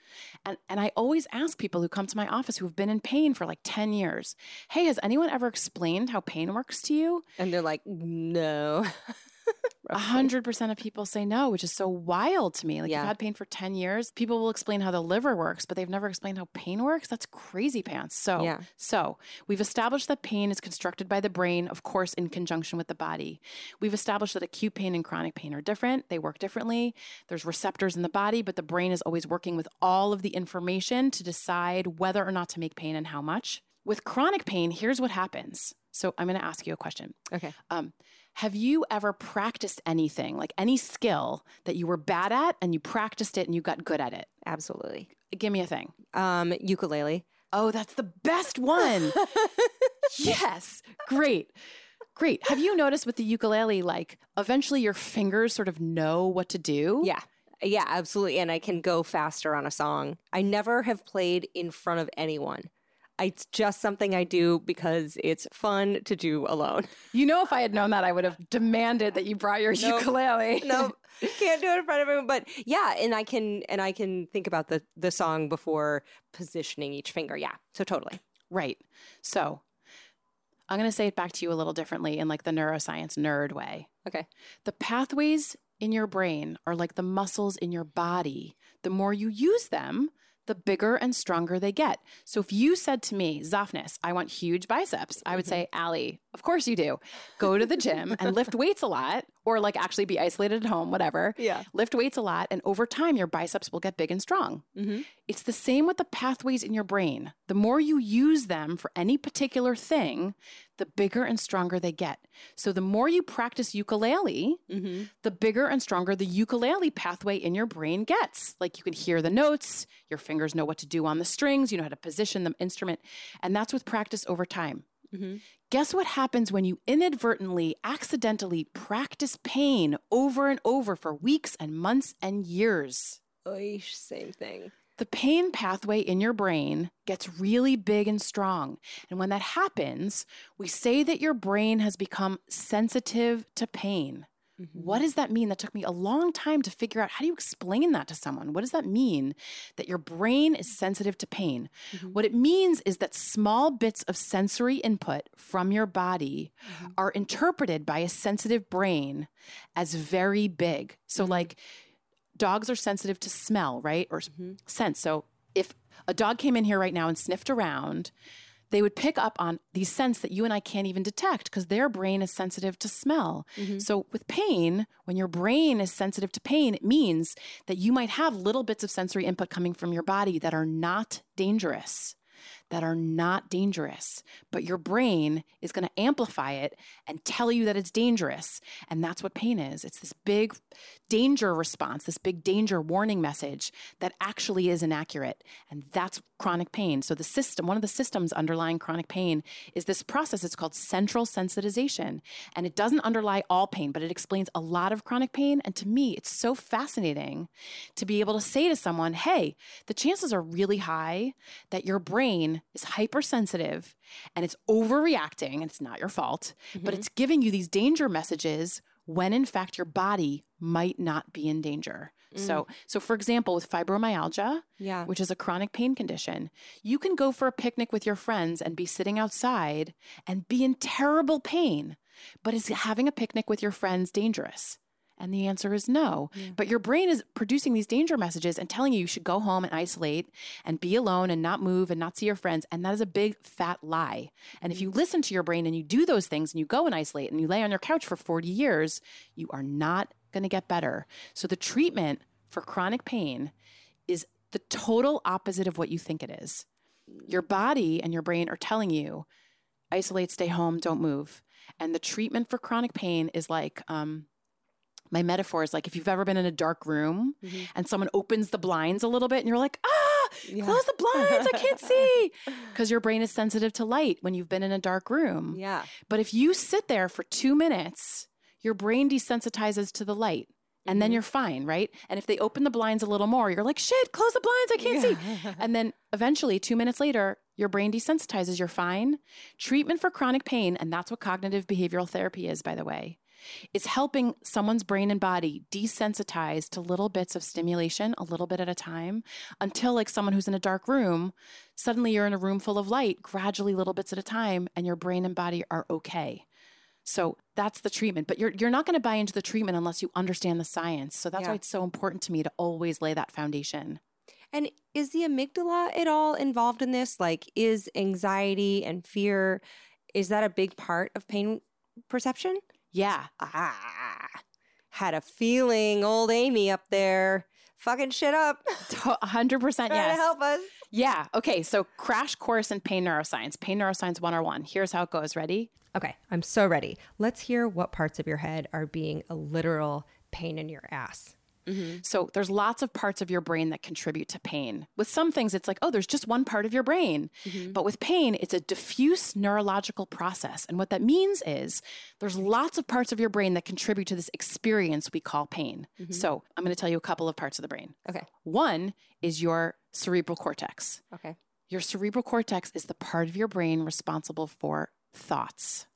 And, and I always ask people who come to my office who have been in pain for like 10 years Hey, has anyone ever explained how pain works to you? And they're like, no. A hundred percent of people say no, which is so wild to me. Like Yeah. you've had pain for 10 years. People will explain how the liver works, but they've never explained how pain works. That's crazy pants. So Yeah. so we've established that pain is constructed by the brain, of course, in conjunction with the body. We've established that acute pain and chronic pain are different. They work differently. There's receptors in the body, but the brain is always working with all of the information to decide whether or not to make pain and how much. With chronic pain, here's what happens. So I'm going to ask you a question. Okay. Um, have you ever practiced anything, like any skill that you were bad at and you practiced it and you got good at it? Absolutely. Give me a thing. Um, ukulele. Oh, that's the best one. yes. Great. Great. Have you noticed with the ukulele, like eventually your fingers sort of know what to do? Yeah. Yeah, absolutely. And I can go faster on a song. I never have played in front of anyone. It's just something I do because it's fun to do alone. You know, if I had known that, I would have demanded that you brought your Nope. ukulele. no, you can't do it in front of everyone. But yeah, and I can and I can think about the the song before positioning each finger. Yeah, so totally. Right. So I'm going to say it back to you a little differently in like the neuroscience nerd way. Okay. The pathways in your brain are like the muscles in your body. The more you use them, the bigger and stronger they get. So if you said to me, Zoffness, I want huge biceps, I would mm-hmm. say, Alie, of course you do. Go to the gym and lift weights a lot, or like actually be isolated at home, whatever. Yeah. Lift weights a lot, and over time, your biceps will get big and strong. Mm-hmm. It's the same with the pathways in your brain. The more you use them for any particular thing, the bigger and stronger they get. So the more you practice ukulele, Mm-hmm. the bigger and stronger the ukulele pathway in your brain gets. Like you can hear the notes, your fingers know what to do on the strings, you know how to position the instrument. And that's with practice over time. Mhm. Guess what happens when you inadvertently, accidentally practice pain over and over for weeks and months and years? Oish, same thing. the pain pathway in your brain gets really big and strong. And when that happens, we say that your brain has become sensitive to pain. Mm-hmm. What does that mean? That took me a long time to figure out how do you explain that to someone? What does that mean that your brain is sensitive to pain? Mhm. What it means is that small bits of sensory input from your body Mhm. are interpreted by a sensitive brain as very big. So, Mhm. like, dogs are sensitive to smell, right? Or Mhm. sense. So, if a dog came in here right now and sniffed around, they would pick up on these scents that you and I can't even detect because their brain is sensitive to smell. Mhm. So, with pain, when your brain is sensitive to pain, it means that you might have little bits of sensory input coming from your body that are not dangerous. That are not dangerous, but your brain is going to amplify it and tell you that it's dangerous. And that's what pain is. It's this big danger response, this big danger warning message that actually is inaccurate. And that's chronic pain. So, the system, one of the systems underlying chronic pain is this process. It's called central sensitization. And it doesn't underlie all pain, but it explains a lot of chronic pain. And to me, it's so fascinating to be able to say to someone, hey, the chances are really high that your brain is hypersensitive and it's overreacting and it's not your fault, but Mhm. it's giving you these danger messages when in fact your body might not be in danger. So, mm. so for example, with fibromyalgia, yeah. which is a chronic pain condition, you can go for a picnic with your friends and be sitting outside and be in terrible pain. But is having a picnic with your friends dangerous? And the answer is no. Yeah. But your brain is producing these danger messages and telling you you should go home and isolate and be alone and not move and not see your friends. And that is a big fat lie. And if you mm. listen to your brain and you do those things and you go and isolate and you lay on your couch for 40 years, you are not going to get better. So the treatment for chronic pain is the total opposite of what you think it is. Your body and your brain are telling you isolate, stay home, don't move. And the treatment for chronic pain is like, um, my metaphor is like if you've ever been in a dark room Mhm. and someone opens the blinds a little bit and you're like, ah, Yeah. close the blinds, I can't see. Because your brain is sensitive to light when you've been in a dark room. Yeah. But if you sit there for two minutes, your brain desensitizes to the light. And then Mhm. you're fine, right? And if they open the blinds a little more, you're like, shit, close the blinds, I can't see. And then eventually, two minutes later, your brain desensitizes, you're fine. Treatment for chronic pain, and that's what cognitive behavioral therapy is, by the way, is helping someone's brain and body desensitize to little bits of stimulation, a little bit at a time, until, like someone who's in a dark room, suddenly you're in a room full of light, gradually, little bits at a time, and your brain and body are okay. So that's the treatment. But you're, you're not going to buy into the treatment unless you understand the science. So that's Yeah. why it's so important to me to always lay that foundation. And is the amygdala at all involved in this? Like, is anxiety and fear, is that a big part of pain perception? Yeah. Ah, had a feeling old Amy up there fucking shit up. To- 100% Trying yes. to help us. Yeah. Okay. So, crash course in pain neuroscience, pain neuroscience 101. Here's how it goes. Ready? Okay, I'm so ready. Let's hear what parts of your head are being a literal pain in your ass. Mm-hmm. So, there's lots of parts of your brain that contribute to pain. With some things, it's like, oh, there's just one part of your brain. Mm-hmm. But with pain, it's a diffuse neurological process. And what that means is there's lots of parts of your brain that contribute to this experience we call pain. Mm-hmm. So, I'm going to tell you a couple of parts of the brain. Okay. One is your cerebral cortex. Okay. Your cerebral cortex is the part of your brain responsible for thoughts.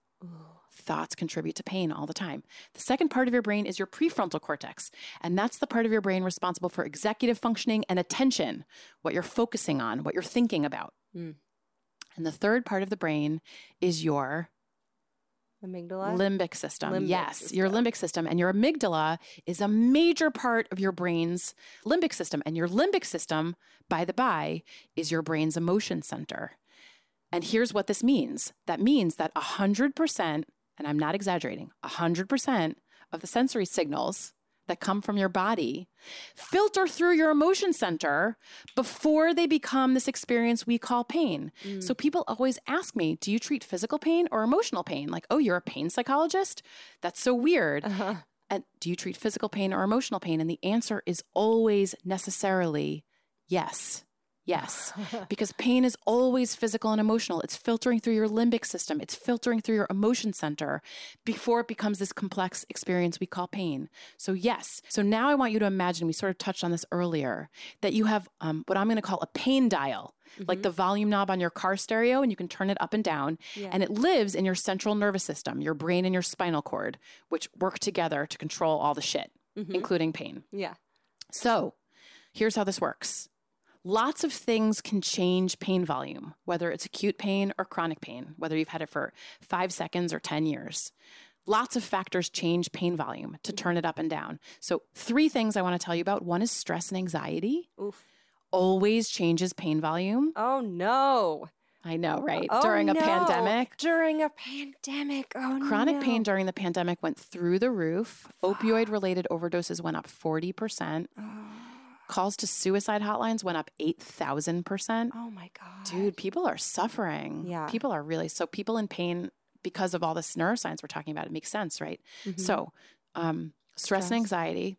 Thoughts contribute to pain all the time. The second part of your brain is your prefrontal cortex, and that's the part of your brain responsible for executive functioning and attention, what you're focusing on, what you're thinking about. Mm. And the third part of the brain is your Amygdala. limbic system. Limbic yes, your limbic system. And your amygdala is a major part of your brain's limbic system. And your limbic system, by the by, is your brain's emotion center. And here's what this means that means that 100%, and I'm not exaggerating, 100% of the sensory signals that come from your body filter through your emotion center before they become this experience we call pain. Mm. So people always ask me, do you treat physical pain or emotional pain? Like, oh, you're a pain psychologist? That's so weird. Uh-huh. And do you treat physical pain or emotional pain? And the answer is always necessarily yes. Yes, because pain is always physical and emotional. It's filtering through your limbic system, it's filtering through your emotion center before it becomes this complex experience we call pain. So, yes. So now I want you to imagine, we sort of touched on this earlier, that you have um, what I'm going to call a pain dial. Like the volume knob on your car stereo, and you can turn it up and down. Yeah. And it lives in your central nervous system, your brain and your spinal cord, which work together to control all the shit, Mhm. including pain. Yeah. So, here's how this works lots of things can change pain volume, whether it's acute pain or chronic pain, whether you've had it for five seconds or 10 years. Lots of factors change pain volume to turn it up and down. So, three things I want to tell you about. One is stress and anxiety, Oof. always changes pain volume. Oh no. I know, right? Oh, During a no. pandemic. During a pandemic. Oh no. Chronic no. pain during the pandemic went through the roof. Opioid related overdoses went up 40%. Calls to suicide hotlines went up 8,000%. Oh my god. Dude, people are suffering. Yeah. People are really so people in pain because of all this neuroscience we're talking about. It makes sense, right? Mhm. So, um, stress, Stress. and anxiety.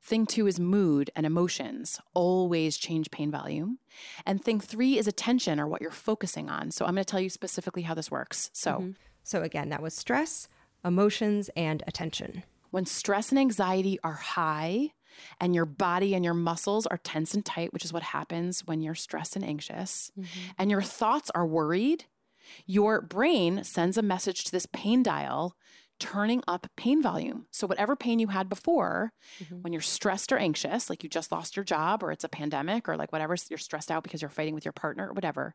Thing two is mood and emotions always change pain volume. And thing three is attention or what you're focusing on. So, I'm going to tell you specifically how this works. So, Mhm. So again, that was stress, emotions, and attention. when stress and anxiety are high and your body and your muscles are tense and tight, which is what happens when you're stressed and anxious, Mm-hmm. and your thoughts are worried, your brain sends a message to this pain dial turning up pain volume. So, whatever pain you had before, Mhm. when you're stressed or anxious, like you just lost your job or it's a pandemic or like whatever, you're stressed out because you're fighting with your partner or whatever,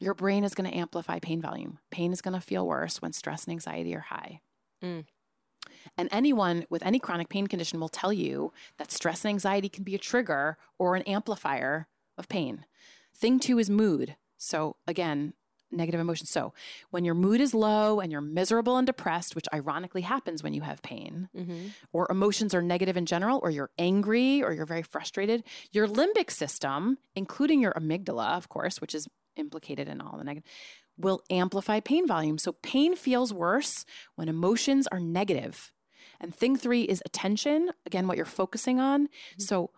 your brain is going to amplify pain volume. Pain is going to feel worse when stress and anxiety are high. Mm. And anyone with any chronic pain condition will tell you that stress and anxiety can be a trigger or an amplifier of pain. Thing two is mood. So, again, negative emotions. So, when your mood is low and you're miserable and depressed, which ironically happens when you have pain, Mhm. or emotions are negative in general, or you're angry or you're very frustrated, your limbic system, including your amygdala, of course, which is implicated in all the negative, will amplify pain volume. So pain feels worse when emotions are negative. And thing three is attention, again, what you're focusing on. Mm-hmm. So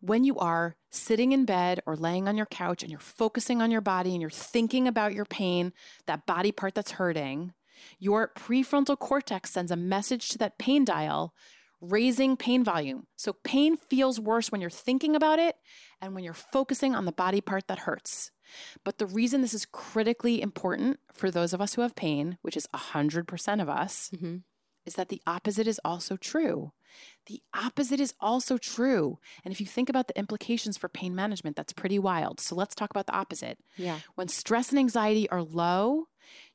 when you are sitting in bed or laying on your couch and you're focusing on your body and you're thinking about your pain, that body part that's hurting, your prefrontal cortex sends a message to that pain dial, raising pain volume. So pain feels worse when you're thinking about it and when you're focusing on the body part that hurts. But the reason this is critically important for those of us who have pain, which is 100% of us, Mhm. Is that the opposite is also true. The opposite is also true. And if you think about the implications for pain management, that's pretty wild. So let's talk about the opposite. Yeah. When stress and anxiety are low,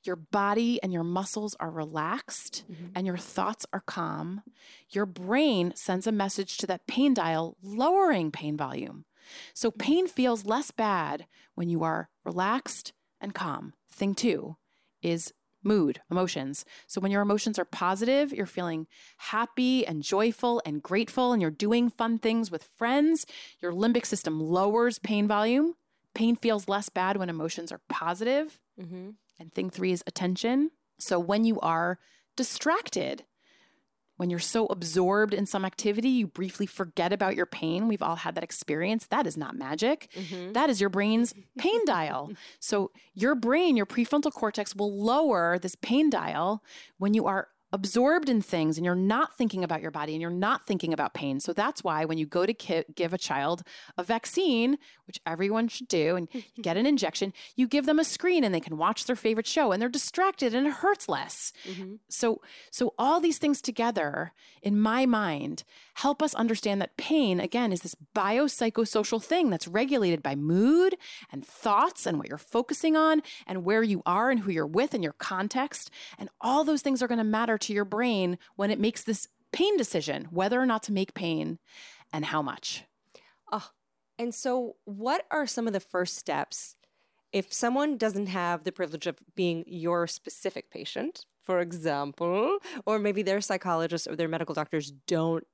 your body and your muscles are relaxed Mhm. and your thoughts are calm, your brain sends a message to that pain dial, lowering pain volume. So pain feels less bad when you are relaxed and calm. Thing two is mood, emotions. So when your emotions are positive, you're feeling happy and joyful and grateful, and you're doing fun things with friends, your limbic system lowers pain volume. Pain feels less bad when emotions are positive. Mhm. And thing three is attention. So when you are distracted, when you're so absorbed in some activity, you briefly forget about your pain. We've all had that experience. That is not magic. Mhm. That is your brain's pain dial. So your brain, your prefrontal cortex will lower this pain dial when you are absorbed in things and you're not thinking about your body and you're not thinking about pain. So that's why when you go to ki- give a child a vaccine, which everyone should do, and you get an injection, you give them a screen and they can watch their favorite show and they're distracted and it hurts less. Mhm. So so all these things together in my mind help us understand that pain again is this biopsychosocial thing that's regulated by mood and thoughts and what you're focusing on and where you are and who you're with and your context and all those things are going to matter to your brain when it makes this pain decision whether or not to make pain and how much. Oh, and so what are some of the first steps if someone doesn't have the privilege of being your specific patient, for example, or maybe their psychologist or their medical doctors don't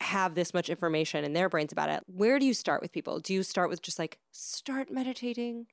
have this much information in their brains about it? Where do you start with people? Do you start with just like start meditating,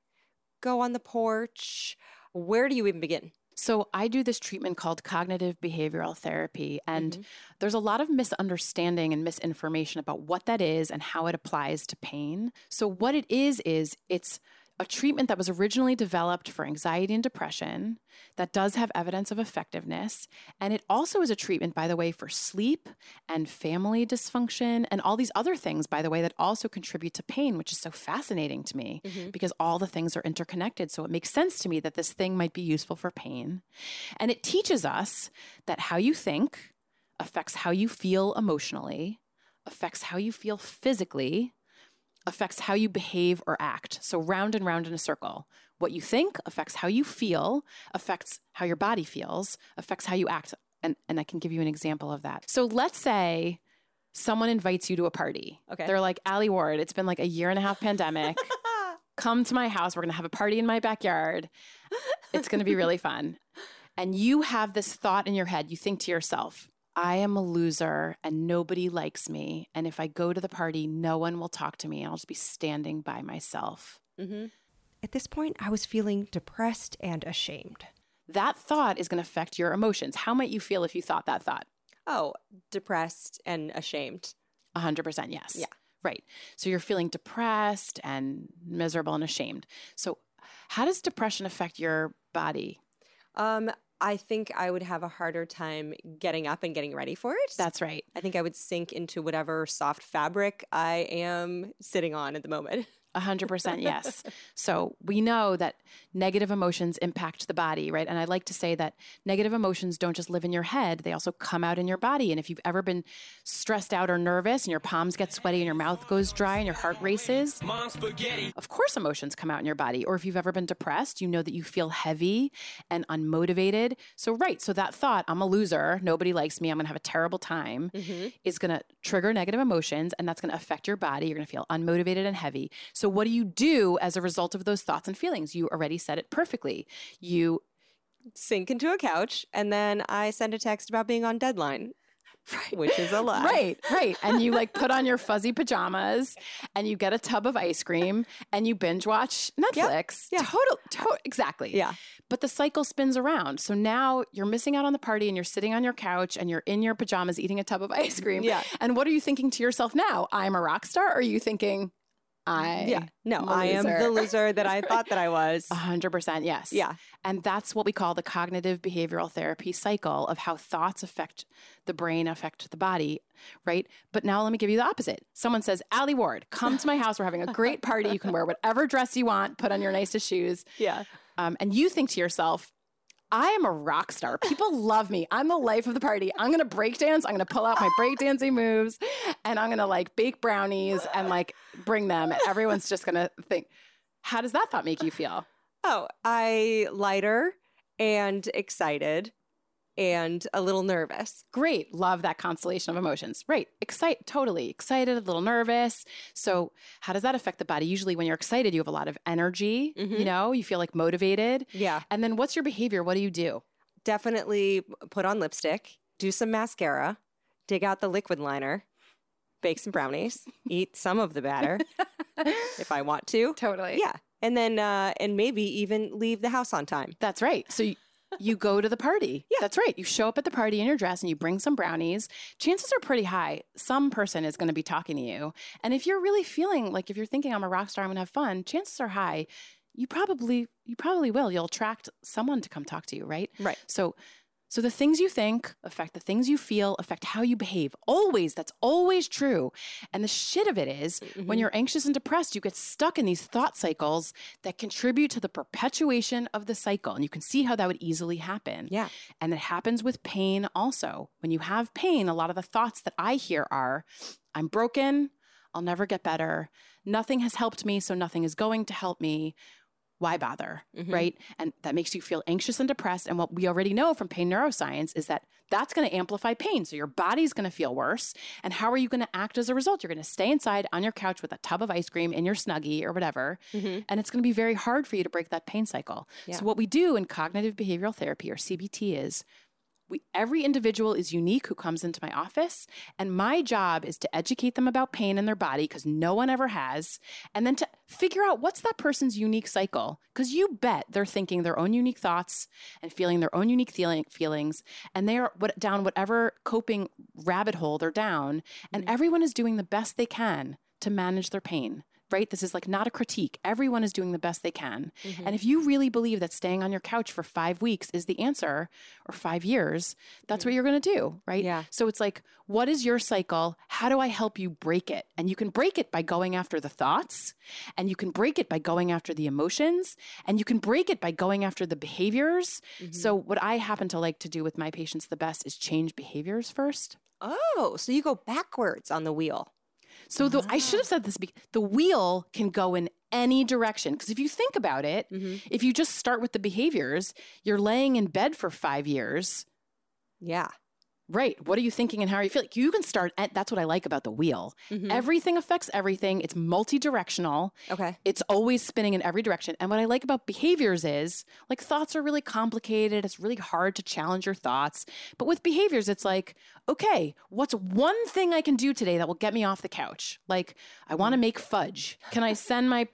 go on the porch? Where do you even begin? So I do this treatment called cognitive behavioral therapy. And Mm-hmm. there's a lot of misunderstanding and misinformation about what that is and how it applies to pain. So, what it is, is it's a treatment that was originally developed for anxiety and depression that does have evidence of effectiveness. And it also is a treatment, by the way, for sleep and family dysfunction and all these other things, by the way, that also contribute to pain, which is so fascinating to me mm-hmm. because all the things are interconnected. So it makes sense to me that this thing might be useful for pain. And it teaches us that how you think affects how you feel emotionally, affects how you feel physically, affects how you behave or act. So round and round in a circle. What you think affects how you feel, affects how your body feels, affects how you act. And, and I can give you an example of that. So let's say someone invites you to a party. Okay. They're like, Alie Ward, it's been like a year and a half pandemic. Come to my house. We're going to have a party in my backyard. It's going to be really fun. And you have this thought in your head. You think to yourself, I am a loser and nobody likes me. And if I go to the party, no one will talk to me. And I'll just be standing by myself. Mm-hmm. At this point, I was feeling depressed and ashamed. That thought is going to affect your emotions. How might you feel if you thought that thought? Oh, depressed and ashamed. 100% yes. Yeah. Right. So you're feeling depressed and miserable and ashamed. So, how does depression affect your body? Um, I think I would have a harder time getting up and getting ready for it. That's right. I think I would sink into whatever soft fabric I am sitting on at the moment. 100% yes. so we know that negative emotions impact the body, right? And I like to say that negative emotions don't just live in your head, they also come out in your body. And if you've ever been stressed out or nervous and your palms get sweaty and your mouth goes dry and your heart races, of course emotions come out in your body. Or if you've ever been depressed, you know that you feel heavy and unmotivated. So, right, so that thought, I'm a loser, nobody likes me, I'm gonna have a terrible time, mm-hmm. is gonna trigger negative emotions and that's gonna affect your body. You're gonna feel unmotivated and heavy. So, what do you do as a result of those thoughts and feelings? You already said it perfectly. You Sink into a couch, and then I send a text about being on deadline, Right. which is a lie. Right, right. And you like put on your fuzzy pajamas and you get a tub of ice cream and you binge watch Netflix. yeah. Total, to- exactly. Yeah. But the cycle spins around. So now you're missing out on the party and you're sitting on your couch and you're in your pajamas eating a tub of ice cream. Yeah. And what are you thinking to yourself now? I'm a rock star? Or are you thinking, I Yeah. No, I am the loser that I thought that I was. A hundred percent, yes. Yeah. And that's what we call the cognitive behavioral therapy cycle of how thoughts affect the brain, affect the body, right? But now let me give you the opposite. Someone says, Alie Ward, come to my house. We're having a great party. You can wear whatever dress you want, put on your nicest shoes. Yeah. Um, and you think to yourself, I am a rock star. People love me. I'm the life of the party. I'm gonna break dance. I'm gonna pull out my breakdancing moves and I'm gonna like bake brownies and like bring them. Everyone's just gonna think, how does that thought make you feel? Oh, I lighter and excited and a little nervous. Great. Love that constellation of emotions. Right. Excite totally excited, a little nervous. So how does that affect the body? Usually when you're excited, you have a lot of energy, you Mhm. know, you feel like motivated. Yeah. And then what's your behavior? What do you do? Definitely put on lipstick, do some mascara, dig out the liquid liner, bake some brownies, eat some of the batter if I want to. Totally. Yeah. And then, uh, and maybe even leave the house on time. That's right. So you, you go to the party. Yeah. That's right. You show up at the party in your dress and you bring some brownies. Chances are pretty high. Some person is going to be talking to you. And if you're really feeling like if you're thinking I'm a rock star, I'm going to have fun, chances are high you probably you probably will. You'll attract someone to come talk to you, right? Right. So so the things you think affect the things you feel, affect how you behave. Always, that's always true. And the shit of it is, when Mhm. you're anxious and depressed, you get stuck in these thought cycles that contribute to the perpetuation of the cycle. And you can see how that would easily happen. Yeah. And it happens with pain also. When you have pain, a lot of the thoughts that I hear are I'm broken, I'll never get better, nothing has helped me, so nothing is going to help me. Why bother? Mhm. Right. And that makes you feel anxious and depressed. And what we already know from pain neuroscience is that that's going to amplify pain. So your body's going to feel worse. And how are you going to act as a result? You're going to stay inside on your couch with a tub of ice cream in your snuggie or whatever. Mhm. And it's going to be very hard for you to break that pain cycle. Yeah. So, what we do in cognitive behavioral therapy or CBT is We, every individual is unique who comes into my office, and my job is to educate them about pain in their body because no one ever has, and then to figure out what's that person's unique cycle. Because you bet they're thinking their own unique thoughts and feeling their own unique feeling, feelings, and they are what, down whatever coping rabbit hole they're down, and mm-hmm. everyone is doing the best they can to manage their pain right? This is like not a critique. Everyone is doing the best they can. Mm-hmm. And if you really believe that staying on your couch for five weeks is the answer or five years, that's what you're going to do, right? Mm-hmm. Yeah. So it's like, what is your cycle? How do I help you break it? And you can break it by going after the thoughts, and you can break it by going after the emotions, and you can break it by going after the behaviors. Mm-hmm. So, what I happen to like to do with my patients the best is change behaviors first. Oh, so you go backwards on the wheel. So the, I should have said this. The wheel can go in any direction because if you think about it, Mm-hmm. if you just start with the behaviors, you're laying in bed for five years. Yeah. Right. What are you thinking and how are you feeling? You can start at that's what I like about the wheel. Mhm. Everything affects everything. It's multi-directional. Okay. It's always spinning in every direction. And what I like about behaviors is like thoughts are really complicated. It's really hard to challenge your thoughts. But with behaviors, it's like, okay, what's one thing I can do today that will get me off the couch? Like, I want to make fudge. Can I send my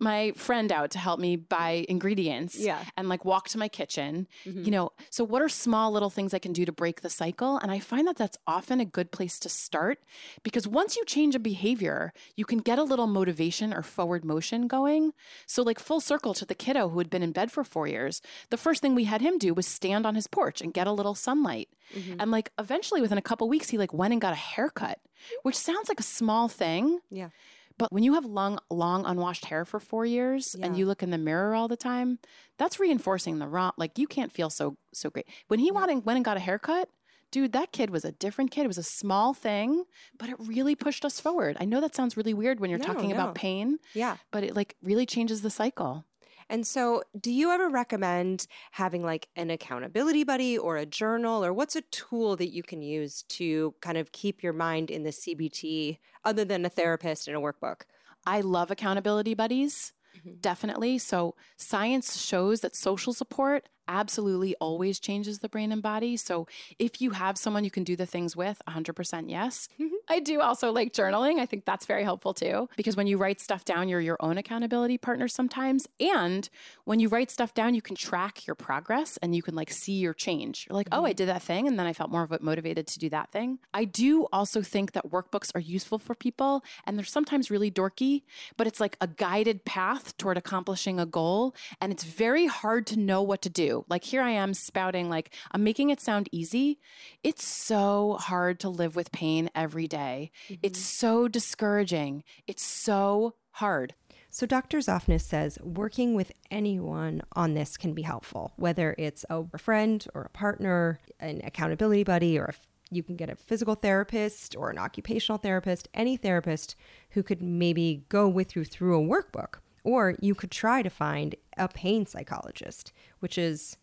my friend out to help me buy ingredients? Yeah. And like walk to my kitchen. Mhm. You know, so what are small little things I can do to break the cycle? And I find that that's often a good place to start because once you change a behavior, you can get a little motivation or forward motion going. So, like full circle to the kiddo who had been in bed for four years, the first thing we had him do was stand on his porch and get a little sunlight. Mhm. And like eventually within a couple weeks, he like went and got a haircut, which sounds like a small thing. Yeah. But when you have long, long unwashed hair for four years and you look in the mirror all the time, that's reinforcing the wrong. Like you can't feel so so great. When he went and went and got a haircut, dude, that kid was a different kid. It was a small thing, but it really pushed us forward. I know that sounds really weird when you're No, talking no. about pain, Yeah. but it like really changes the cycle. And so, do you ever recommend having like an accountability buddy or a journal, or what's a tool that you can use to kind of keep your mind in the CBT other than a therapist and a workbook? I love accountability buddies. Mhm. Definitely. So, science shows that social support absolutely always changes the brain and body. So, if you have someone you can do the things with, 100% yes. Mhm. I do also like journaling. I think that's very helpful too, because when you write stuff down, you're your own accountability partner sometimes. And when you write stuff down, you can track your progress and you can like see your change. You're like, oh, I did that thing. And then I felt more motivated to do that thing. I do also think that workbooks are useful for people and they're sometimes really dorky, but it's like a guided path toward accomplishing a goal. And it's very hard to know what to do. Like here I am spouting, like I'm making it sound easy. It's so hard to live with pain every day. It's mm-hmm. so discouraging. It's so hard. So, Dr. Zoffness says working with anyone on this can be helpful, whether it's a friend or a partner, an accountability buddy, or a, you can get a physical therapist or an occupational therapist, any therapist who could maybe go with you through a workbook. Or you could try to find a pain psychologist, which is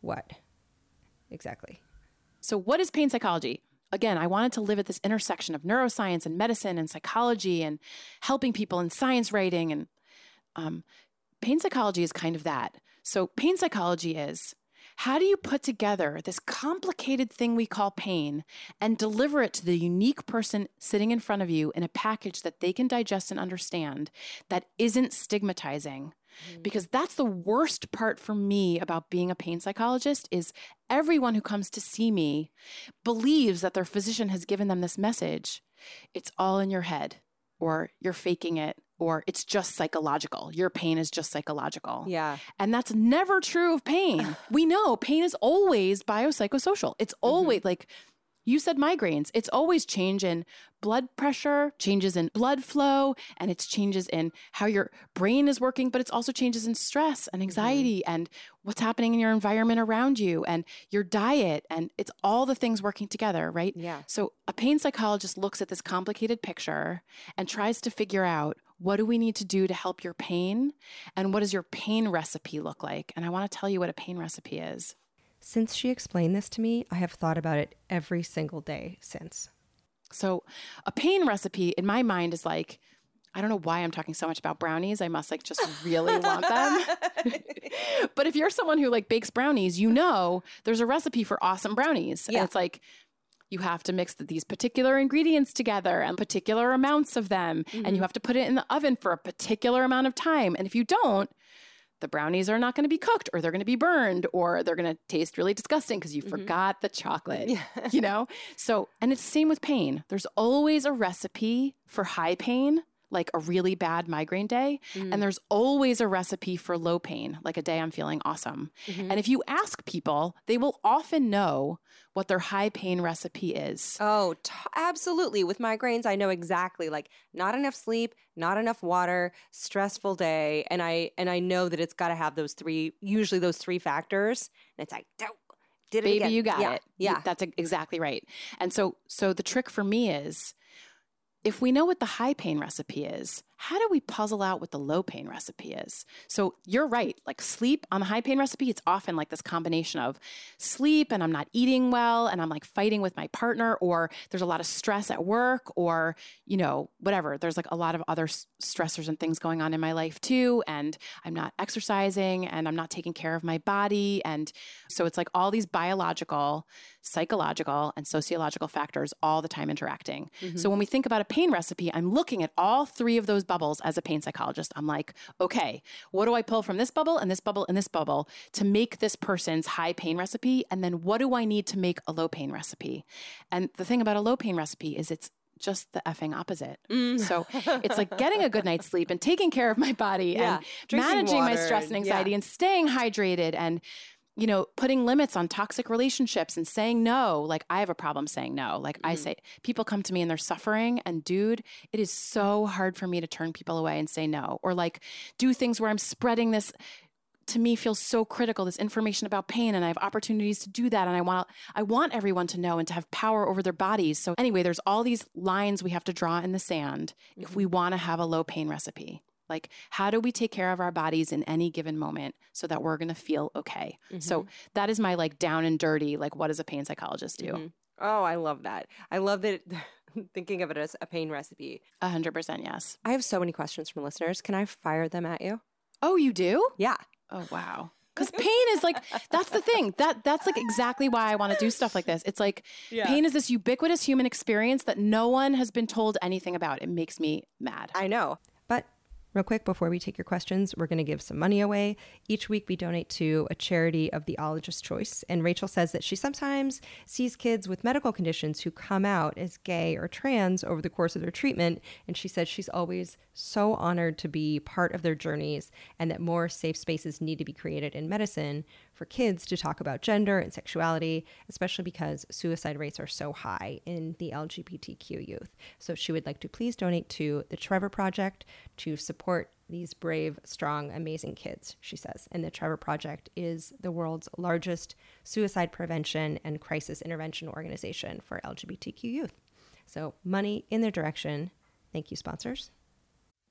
what exactly? So, what is pain psychology? Again, I wanted to live at this intersection of neuroscience and medicine and psychology and helping people in science writing. And um, pain psychology is kind of that. So, pain psychology is how do you put together this complicated thing we call pain and deliver it to the unique person sitting in front of you in a package that they can digest and understand that isn't stigmatizing? Mm. because that's the worst part for me about being a pain psychologist is everyone who comes to see me believes that their physician has given them this message. It's all in your head or you're faking it or it's just psychological. Your pain is just psychological. Yeah. and that's never true of pain. We know pain is always biopsychosocial. It's mm-hmm. always like you said migraines. It's always change in blood pressure, changes in blood flow, and it's changes in how your brain is working, but it's also changes in stress and mm-hmm. anxiety and what's happening in your environment around you and your diet. And it's all the things working together, right? Yeah. So a pain psychologist looks at this complicated picture and tries to figure out what do we need to do to help your pain and what does your pain recipe look like? And I want to tell you what a pain recipe is. Since she explained this to me, I have thought about it every single day since. So, a pain recipe in my mind is like I don't know why I'm talking so much about brownies. I must like just really want them. but if you're someone who like bakes brownies, you know there's a recipe for awesome brownies. Yeah. And it's like you have to mix these particular ingredients together and particular amounts of them and you mm-hmm. have to put it in the oven for a particular amount of time. And if you don't, the brownies are not going to be cooked or they're going to be burned or they're going to taste really disgusting because you mm-hmm. forgot the chocolate. You know? So, and it's the same with pain. There's always a recipe for high pain, like a really bad migraine day. Mm. And there's always a recipe for low pain, like a day I'm feeling awesome. Mm-hmm. And if you ask people, they will often know what their high pain recipe is. Oh, t- absolutely. With migraines, I know exactly like not enough sleep, not enough water, stressful day, and I and I know that it's got to have those three, usually those three factors. And it's like, "Dow, did it baby again." you got yeah, it Yeah, that's exactly right and so so the trick for me is if we know what the high pain recipe is how do we puzzle out what the low pain recipe is? So you're right like sleep on the high pain recipe it's often like this combination of sleep and i'm not eating well and i'm like fighting with my partner or there's a lot of stress at work or you know whatever. There's like a lot of other stressors and things going on in my life too and i'm not exercising and i'm not taking care of my body and so it's like all these biological psychological and sociological factors all the time interacting. Mm-hmm. So when we think about a pain recipe i'm looking at all three of those bubbles as a pain psychologist i'm like okay what do i pull from this bubble and this bubble and this bubble to make this person's high pain recipe and then what do i need to make a low pain recipe and the thing about a low pain recipe is it's just the effing opposite. Mm. So it's like getting a good night's sleep and taking care of my body Yeah. and Drinking managing my stress and and- yeah. anxiety and staying hydrated and you know putting limits on toxic relationships and saying no like i have a problem saying no. Like i Mm-hmm. say people come to me and they're suffering and dude it is so hard for me to turn people away and say no or like do things where i'm spreading this to me feels so critical this information about pain and i have opportunities to do that and i want i want everyone to know and to have power over their bodies. So anyway there's all these lines we have to draw in the sand if we want to have a low pain recipe like how do we take care of our bodies in any given moment so that we're going to feel okay so that is my like down and dirty like what does a pain psychologist do Mhm. Oh, I love that. I love that. thinking of it as a pain recipe. A 100% yes I have so many questions from listeners. Can I fire them at you? oh you do Yeah. Oh wow. Cuz pain is like that's the thing. That that's like exactly why I want to do stuff like this. It's like pain is this ubiquitous human experience that no one has been told anything about. It makes me mad. I know. Real quick, before we take your questions, we're going to give some money away. Each week, we donate to a charity of the ologist's choice. And Rachel says that she sometimes sees kids with medical conditions who come out as gay or trans over the course of their treatment. And she says she's always so honored to be part of their journeys and that more safe spaces need to be created in medicine for kids to talk about gender and sexuality, especially because suicide rates are so high in the LGBTQ youth. So she would like to please donate to the Trevor Project to support these brave, strong, amazing kids, she says. And the Trevor Project is the world's largest suicide prevention and crisis intervention organization for LGBTQ youth. So, money in their direction. Thank you, sponsors.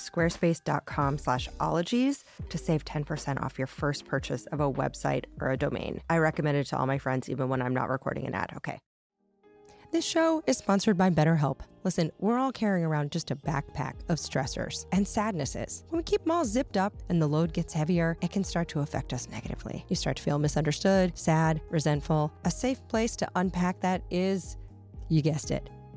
squarespace.com slash ologies to save 10% off your first purchase of a website or a domain. I recommend it to all my friends, even when I'm not recording an ad. Okay. This show is sponsored by BetterHelp. Listen, we're all carrying around just a backpack of stressors and sadnesses. When we keep them all zipped up and the load gets heavier, it can start to affect us negatively. You start to feel misunderstood, sad, resentful. A safe place to unpack that is, you guessed it,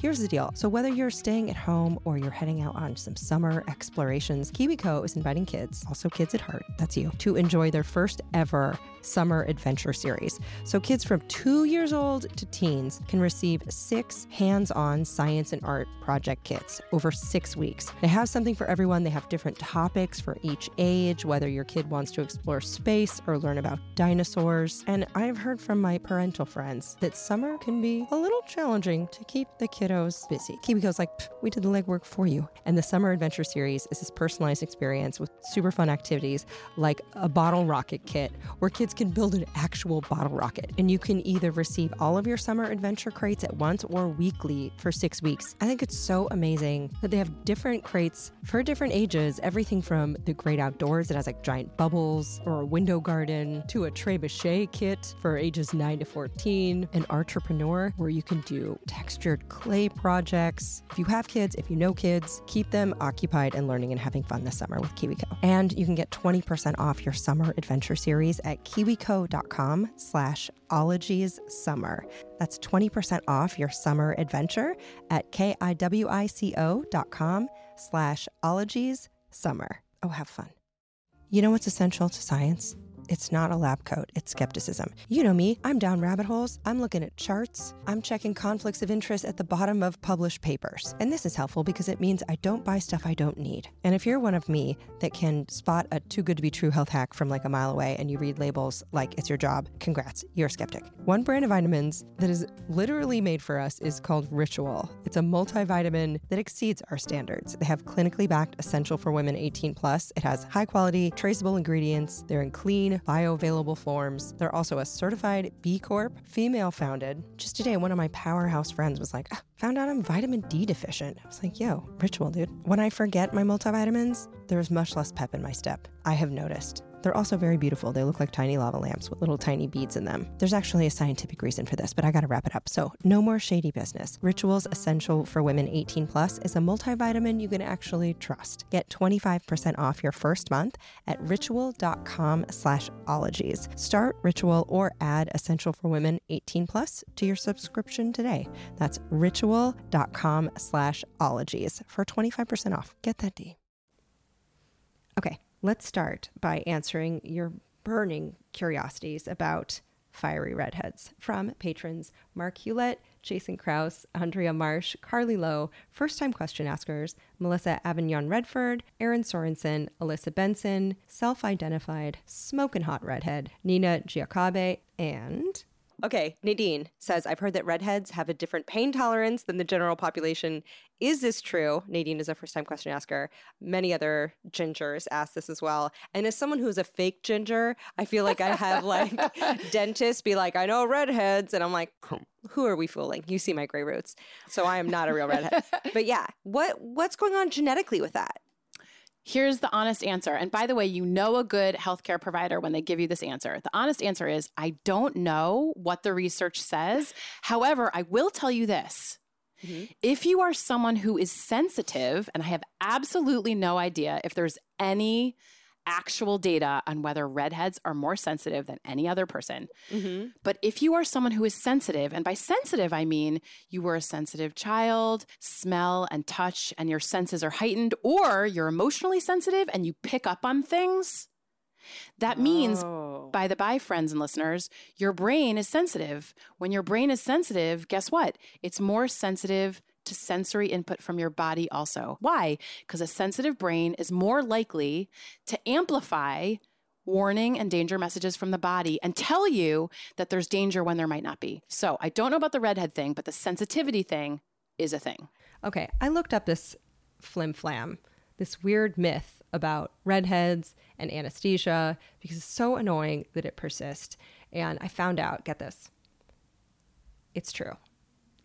Here's the deal. So, whether you're staying at home or you're heading out on some summer explorations, KiwiCo is inviting kids, also kids at heart, that's you, to enjoy their first ever summer adventure series. So, kids from two years old to teens can receive six hands on science and art project kits over six weeks. They have something for everyone. They have different topics for each age, whether your kid wants to explore space or learn about dinosaurs. And I've heard from my parental friends that summer can be a little challenging to keep the kiddos busy. KiwiCo's like, we did the legwork for you. And the Summer Adventure Series is this personalized experience with super fun activities like a bottle rocket kit where kids can build an actual bottle rocket. And you can either receive all of your summer adventure crates at once or weekly for six weeks. I think it's so amazing that they have different crates for different ages, everything from the great outdoors that has like giant bubbles or a window garden to a trebuchet kit for ages 9 to 14, an entrepreneur where you can do textured clay projects. If you have kids, if you know kids, keep them occupied and learning and having fun this summer with KiwiCo. And you can get 20% off your summer adventure series at kiwico.com slash ologies summer. That's 20% off your summer adventure at K-I-W-I-C-O dot com slash ologies summer. Oh, have fun. You know what's essential to science? It's not a lab coat, it's skepticism. You know me, I'm down rabbit holes, I'm looking at charts, I'm checking conflicts of interest at the bottom of published papers. And this is helpful because it means I don't buy stuff I don't need. And if you're one of me that can spot a too good to be true health hack from like a mile away and you read labels like it's your job, congrats, you're a skeptic. One brand of vitamins that is literally made for us is called Ritual. It's a multivitamin that exceeds our standards. They have clinically backed essential for women 18 plus. It has high quality, traceable ingredients. They're in clean, bioavailable forms. They're also a certified B Corp, female founded. Just today, one of my powerhouse friends was like, ah, found out I'm vitamin D deficient. I was like, yo, ritual, dude. When I forget my multivitamins, there's much less pep in my step. I have noticed. They're also very beautiful. They look like tiny lava lamps with little tiny beads in them. There's actually a scientific reason for this, but I gotta wrap it up. So, no more shady business. Rituals Essential for Women 18 Plus is a multivitamin you can actually trust. Get 25% off your first month at ritual.com slash ologies. Start Ritual or add Essential for Women 18 Plus to your subscription today. That's ritual.com slash ologies for 25% off. Get that D. Okay, let's start by answering your burning curiosities about fiery redheads. From patrons Mark Hewlett, Jason Kraus, Andrea Marsh, Carly Lowe, first time question askers, Melissa Avignon Redford, Aaron Sorensen, Alyssa Benson, self identified, smoking hot redhead, Nina Giacobe, and Okay, Nadine says, I've heard that redheads have a different pain tolerance than the general population. Is this true? Nadine is a first time question asker. Many other gingers ask this as well. And as someone who's a fake ginger, I feel like I have like dentists be like, I know redheads. And I'm like, who are we fooling? You see my gray roots. So I am not a real redhead. but yeah, what what's going on genetically with that? Here's the honest answer. And by the way, you know a good healthcare provider when they give you this answer. The honest answer is I don't know what the research says. However, I will tell you this. Mm-hmm. If you are someone who is sensitive, and I have absolutely no idea if there's any actual data on whether redheads are more sensitive than any other person. Mm-hmm. But if you are someone who is sensitive, and by sensitive, I mean you were a sensitive child, smell and touch, and your senses are heightened, or you're emotionally sensitive and you pick up on things, That means, Oh. by the by, friends and listeners, your brain is sensitive. When your brain is sensitive, guess what? It's more sensitive to sensory input from your body also. Why? Because a sensitive brain is more likely to amplify warning and danger messages from the body and tell you that there's danger when there might not be. So I don't know about the redhead thing, but the sensitivity thing is a thing. Okay, I looked up this flim flam, this weird myth about redheads and anesthesia because it's so annoying that it persists. And I found out, get this, it's true.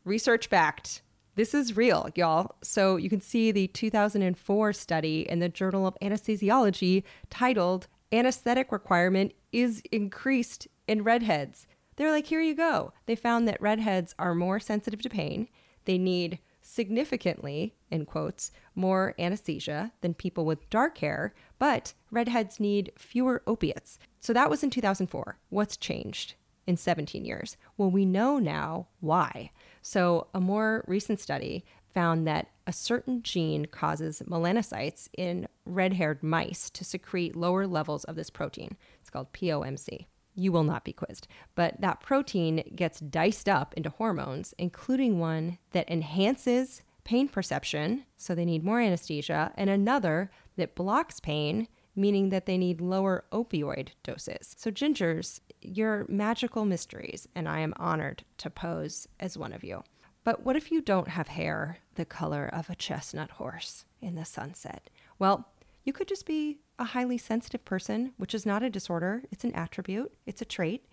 Research backed. This is real, y'all. So you can see the 2004 study in the Journal of Anesthesiology titled Anesthetic Requirement is Increased in Redheads. They're like, here you go. They found that redheads are more sensitive to pain. They need significantly, in quotes, more anesthesia than people with dark hair, but redheads need fewer opiates. So that was in 2004. What's changed? In 17 years? Well, we know now why. So, a more recent study found that a certain gene causes melanocytes in red haired mice to secrete lower levels of this protein. It's called POMC. You will not be quizzed, but that protein gets diced up into hormones, including one that enhances pain perception, so they need more anesthesia, and another that blocks pain, meaning that they need lower opioid doses. So, gingers, you're magical mysteries, and I am honored to pose as one of you. But what if you don't have hair the color of a chestnut horse in the sunset? Well, you could just be a highly sensitive person, which is not a disorder, it's an attribute, it's a trait.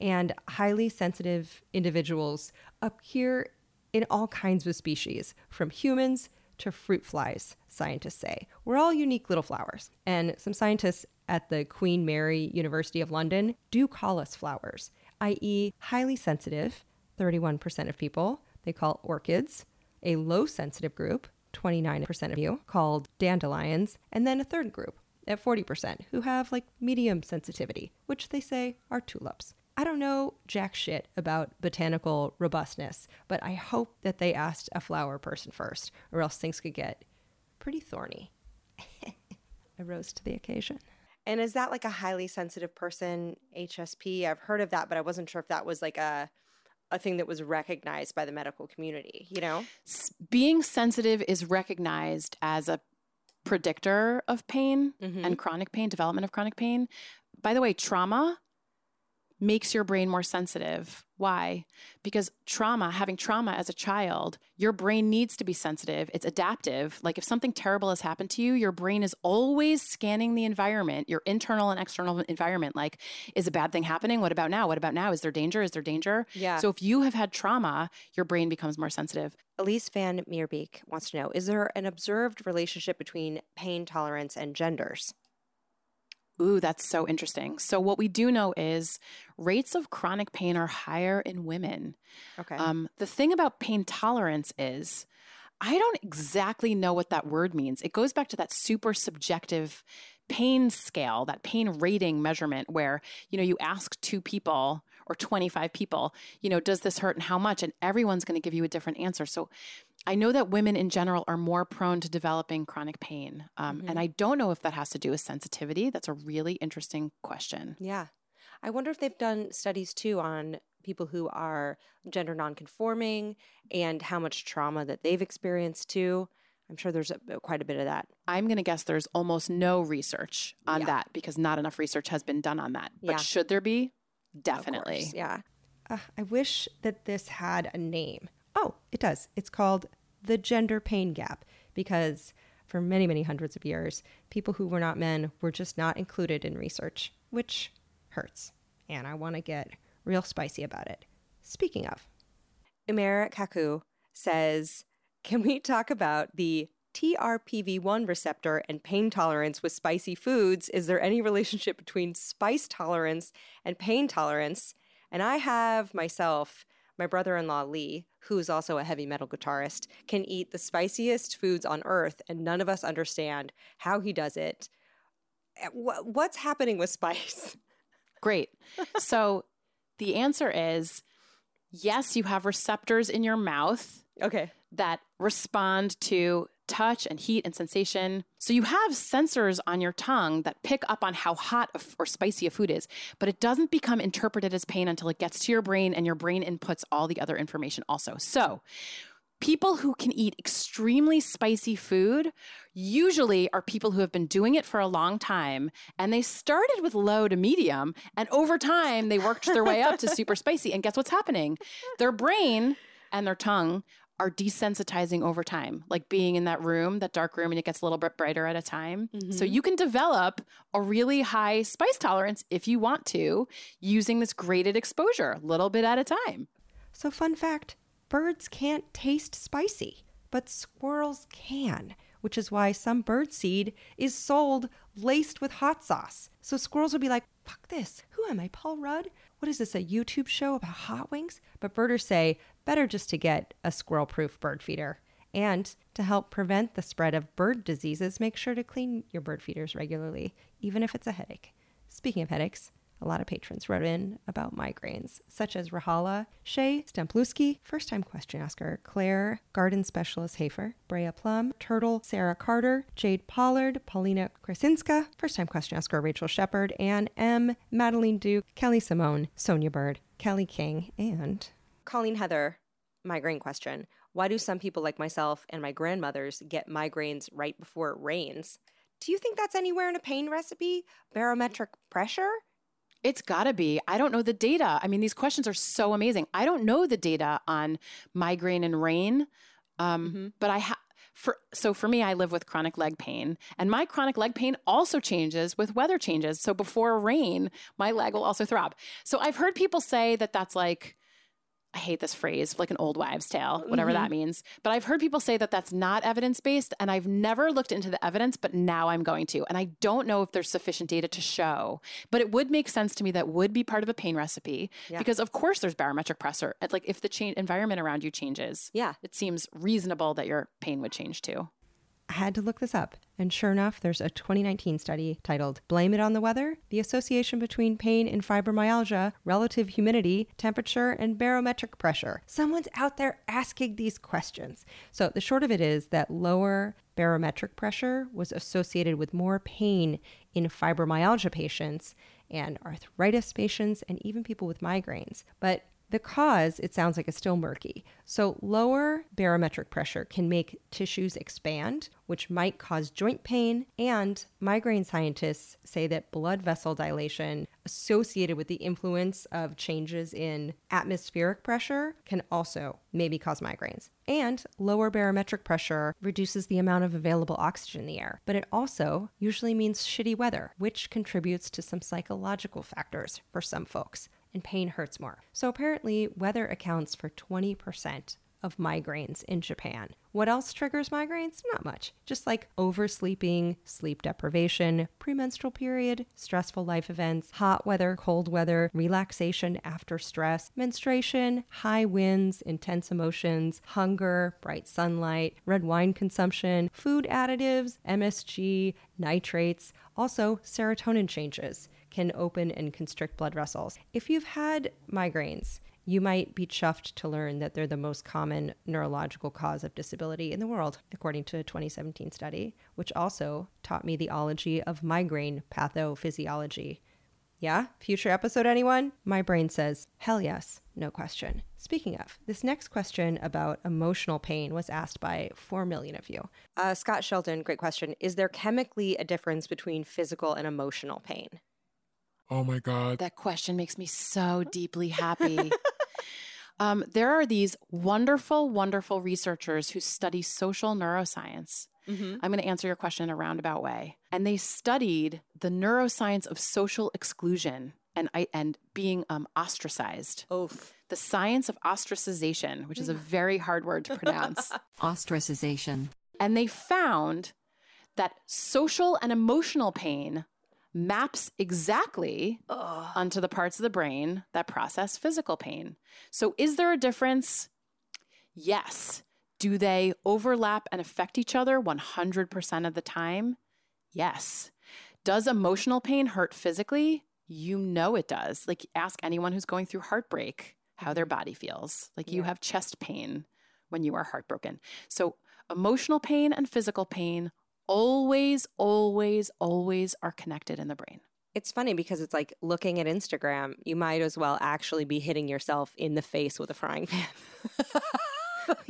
And highly sensitive individuals appear in all kinds of species, from humans to fruit flies, scientists say. We're all unique little flowers. And some scientists at the Queen Mary University of London do call us flowers, i.e., highly sensitive, 31% of people, they call orchids, a low sensitive group, 29% of you, called dandelions, and then a third group at 40% who have like medium sensitivity, which they say are tulips. I don't know jack shit about botanical robustness, but I hope that they asked a flower person first, or else things could get pretty thorny. I rose to the occasion. And is that like a highly sensitive person HSP? I've heard of that, but I wasn't sure if that was like a a thing that was recognized by the medical community, you know? Being sensitive is recognized as a predictor of pain Mhm. and chronic pain, development of chronic pain. By the way, trauma makes your brain more sensitive. Why? Because trauma, having trauma as a child, your brain needs to be sensitive. It's adaptive. Like if something terrible has happened to you, your brain is always scanning the environment, your internal and external environment. Like, is a bad thing happening? What about now? What about now? Is there danger? Is there danger? Yeah. So if you have had trauma, your brain becomes more sensitive. Elise Van Meerbeek wants to know Is there an observed relationship between pain tolerance and genders? Ooh, that's so interesting. So, what we do know is rates of chronic pain are higher in women. Okay. Um, the thing about pain tolerance is, I don't exactly know what that word means. It goes back to that super subjective pain scale, that pain rating measurement, where you know you ask two people or 25 people, you know, does this hurt and how much? And everyone's going to give you a different answer. So I know that women in general are more prone to developing chronic pain. Um, And I don't know if that has to do with sensitivity. That's a really interesting question. yeah. I wonder if they've done studies too on people who are gender nonconforming and how much trauma that they've experienced too. I'm sure there's a, quite a bit of that. I'm going to guess there's almost no research on Yeah. that because not enough research has been done on that. But Yeah. should there be? Definitely. course. Yeah. Uh, I wish that this had a name. It does. It's called the gender pain gap because for many, many hundreds of years, people who were not men were just not included in research, which hurts. And I want to get real spicy about it. Speaking of, Umera Kaku says, Can we talk about the TRPV1 receptor and pain tolerance with spicy foods? Is there any relationship between spice tolerance and pain tolerance? And I have myself, my brother in law Lee, who is also a heavy metal guitarist, can eat the spiciest foods on earth, and none of us understand how he does it. Eh, What's happening with spice? Great. so the answer is yes, you have receptors in your mouth Okay. that respond to touch and heat and sensation. So you have sensors on your tongue that pick up on how hot or spicy a food is, but it doesn't become interpreted as pain until it gets to your brain and your brain inputs all the other information also. So people who can eat extremely spicy food usually are people who have been doing it for a long time and they started with low to medium and over time they worked their way up to super spicy and guess what's happening their brain and their tongue are desensitizing over time, like being in that room, that dark room, and it gets a little bit brighter at a time. Mm-hmm. So you can develop a really high spice tolerance if you want to using this graded exposure, a little bit at a time. So, fun fact birds can't taste spicy, but squirrels can, which is why some bird seed is sold laced with hot sauce. So squirrels will be like, fuck this. Who am I, Paul Rudd? What is this, a YouTube show about hot wings? But birders say, better just to get a squirrel proof bird feeder. And to help prevent the spread of bird diseases, make sure to clean your bird feeders regularly, even if it's a headache. Speaking of headaches, a lot of patrons wrote in about migraines, such as Rahala, Shay Stempluski, first time question asker, Claire, garden specialist Hafer, Brea Plum, Turtle, Sarah Carter, Jade Pollard, Paulina Krasinska, first time question asker Rachel Shepard, Anne M, Madeline Duke, Kelly Simone, Sonia Bird, Kelly King, and Colleen Heather. Migraine question. Why do some people like myself and my grandmothers get migraines right before it rains? Do you think that's anywhere in a pain recipe? Barometric pressure? It's got to be. I don't know the data. I mean, these questions are so amazing. I don't know the data on migraine and rain, um, mm-hmm. but I have. For, so for me, I live with chronic leg pain, and my chronic leg pain also changes with weather changes. So before rain, my leg will also throb. So I've heard people say that that's like I hate this phrase, like an old wives' tale, whatever mm-hmm. that means. But I've heard people say that that's not evidence based, and I've never looked into the evidence, but now I'm going to. And I don't know if there's sufficient data to show, but it would make sense to me that would be part of a pain recipe yeah. because, of course, there's barometric pressure. Like if the cha- environment around you changes, yeah, it seems reasonable that your pain would change too. I had to look this up. And sure enough, there's a 2019 study titled Blame It on the Weather The Association Between Pain and Fibromyalgia, Relative Humidity, Temperature, and Barometric Pressure. Someone's out there asking these questions. So the short of it is that lower barometric pressure was associated with more pain in fibromyalgia patients and arthritis patients and even people with migraines. But the cause, it sounds like, is still murky. So, lower barometric pressure can make tissues expand, which might cause joint pain. And migraine scientists say that blood vessel dilation associated with the influence of changes in atmospheric pressure can also maybe cause migraines. And lower barometric pressure reduces the amount of available oxygen in the air, but it also usually means shitty weather, which contributes to some psychological factors for some folks and pain hurts more. So apparently, weather accounts for 20% of migraines in Japan. What else triggers migraines? Not much. Just like oversleeping, sleep deprivation, premenstrual period, stressful life events, hot weather, cold weather, relaxation after stress, menstruation, high winds, intense emotions, hunger, bright sunlight, red wine consumption, food additives, MSG, nitrates, also serotonin changes can open and constrict blood vessels. If you've had migraines, you might be chuffed to learn that they're the most common neurological cause of disability in the world, according to a 2017 study, which also taught me the ology of migraine pathophysiology. Yeah? Future episode, anyone? My brain says, hell yes, no question. Speaking of, this next question about emotional pain was asked by 4 million of you. Uh, Scott Shelton, great question. Is there chemically a difference between physical and emotional pain? Oh my God. That question makes me so deeply happy. um, there are these wonderful, wonderful researchers who study social neuroscience. Mm-hmm. I'm going to answer your question in a roundabout way. And they studied the neuroscience of social exclusion and and being um, ostracized. Oof. The science of ostracization, which is a very hard word to pronounce. ostracization. And they found that social and emotional pain maps exactly Ugh. onto the parts of the brain that process physical pain. So, is there a difference? Yes. Do they overlap and affect each other 100% of the time? Yes. Does emotional pain hurt physically? You know it does. Like, ask anyone who's going through heartbreak how their mm-hmm. body feels. Like, yeah. you have chest pain when you are heartbroken. So, Emotional pain and physical pain always, always, always are connected in the brain. It's funny because it's like looking at Instagram, you might as well actually be hitting yourself in the face with a frying pan.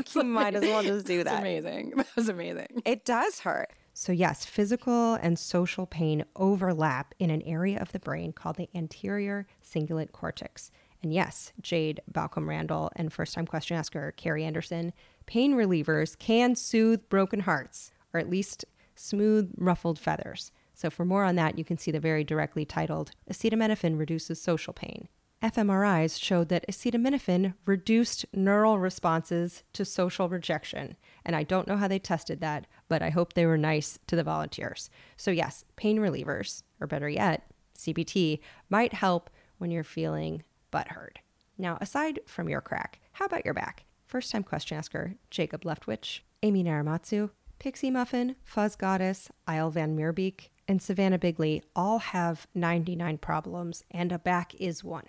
you might as well just do That's that. amazing. That was amazing. It does hurt. So, yes, physical and social pain overlap in an area of the brain called the anterior cingulate cortex. And yes, Jade Balcom Randall and first time question asker Carrie Anderson, pain relievers can soothe broken hearts, or at least smooth ruffled feathers. So, for more on that, you can see the very directly titled Acetaminophen Reduces Social Pain. fMRIs showed that acetaminophen reduced neural responses to social rejection. And I don't know how they tested that, but I hope they were nice to the volunteers. So, yes, pain relievers, or better yet, CBT, might help when you're feeling butthurt. Now, aside from your crack, how about your back? First time question asker Jacob Leftwich, Amy Naramatsu, Pixie Muffin, Fuzz Goddess, Isle Van Meerbeek, and Savannah Bigley all have 99 problems, and a back is one.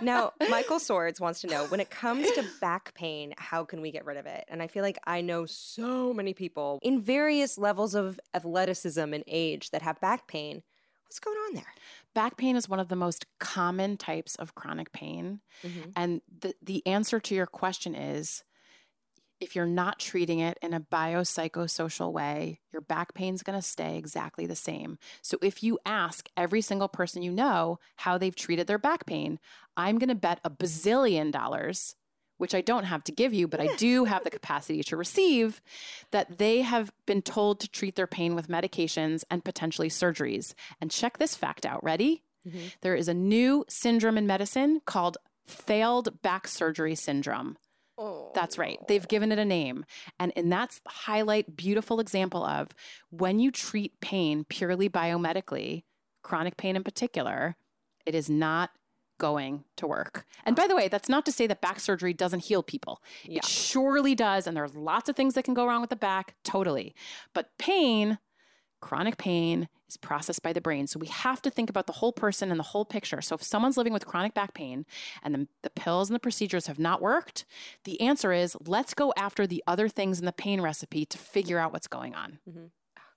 Now, Michael Swords wants to know when it comes to back pain, how can we get rid of it? And I feel like I know so many people in various levels of athleticism and age that have back pain. What's going on there? Back pain is one of the most common types of chronic pain. Mm-hmm. And the, the answer to your question is if you're not treating it in a biopsychosocial way, your back pain's going to stay exactly the same. So if you ask every single person you know how they've treated their back pain, I'm going to bet a bazillion dollars, which I don't have to give you, but I do have the capacity to receive, that they have been told to treat their pain with medications and potentially surgeries. And check this fact out. Ready? Mm-hmm. There is a new syndrome in medicine called failed back surgery syndrome. That's right. They've given it a name. And, and that's highlight, beautiful example of when you treat pain purely biomedically, chronic pain in particular, it is not going to work. And by the way, that's not to say that back surgery doesn't heal people. Yeah. It surely does. And there's lots of things that can go wrong with the back, totally. But pain, chronic pain, is processed by the brain. So we have to think about the whole person and the whole picture. So if someone's living with chronic back pain and the, the pills and the procedures have not worked, the answer is let's go after the other things in the pain recipe to figure out what's going on. Oh,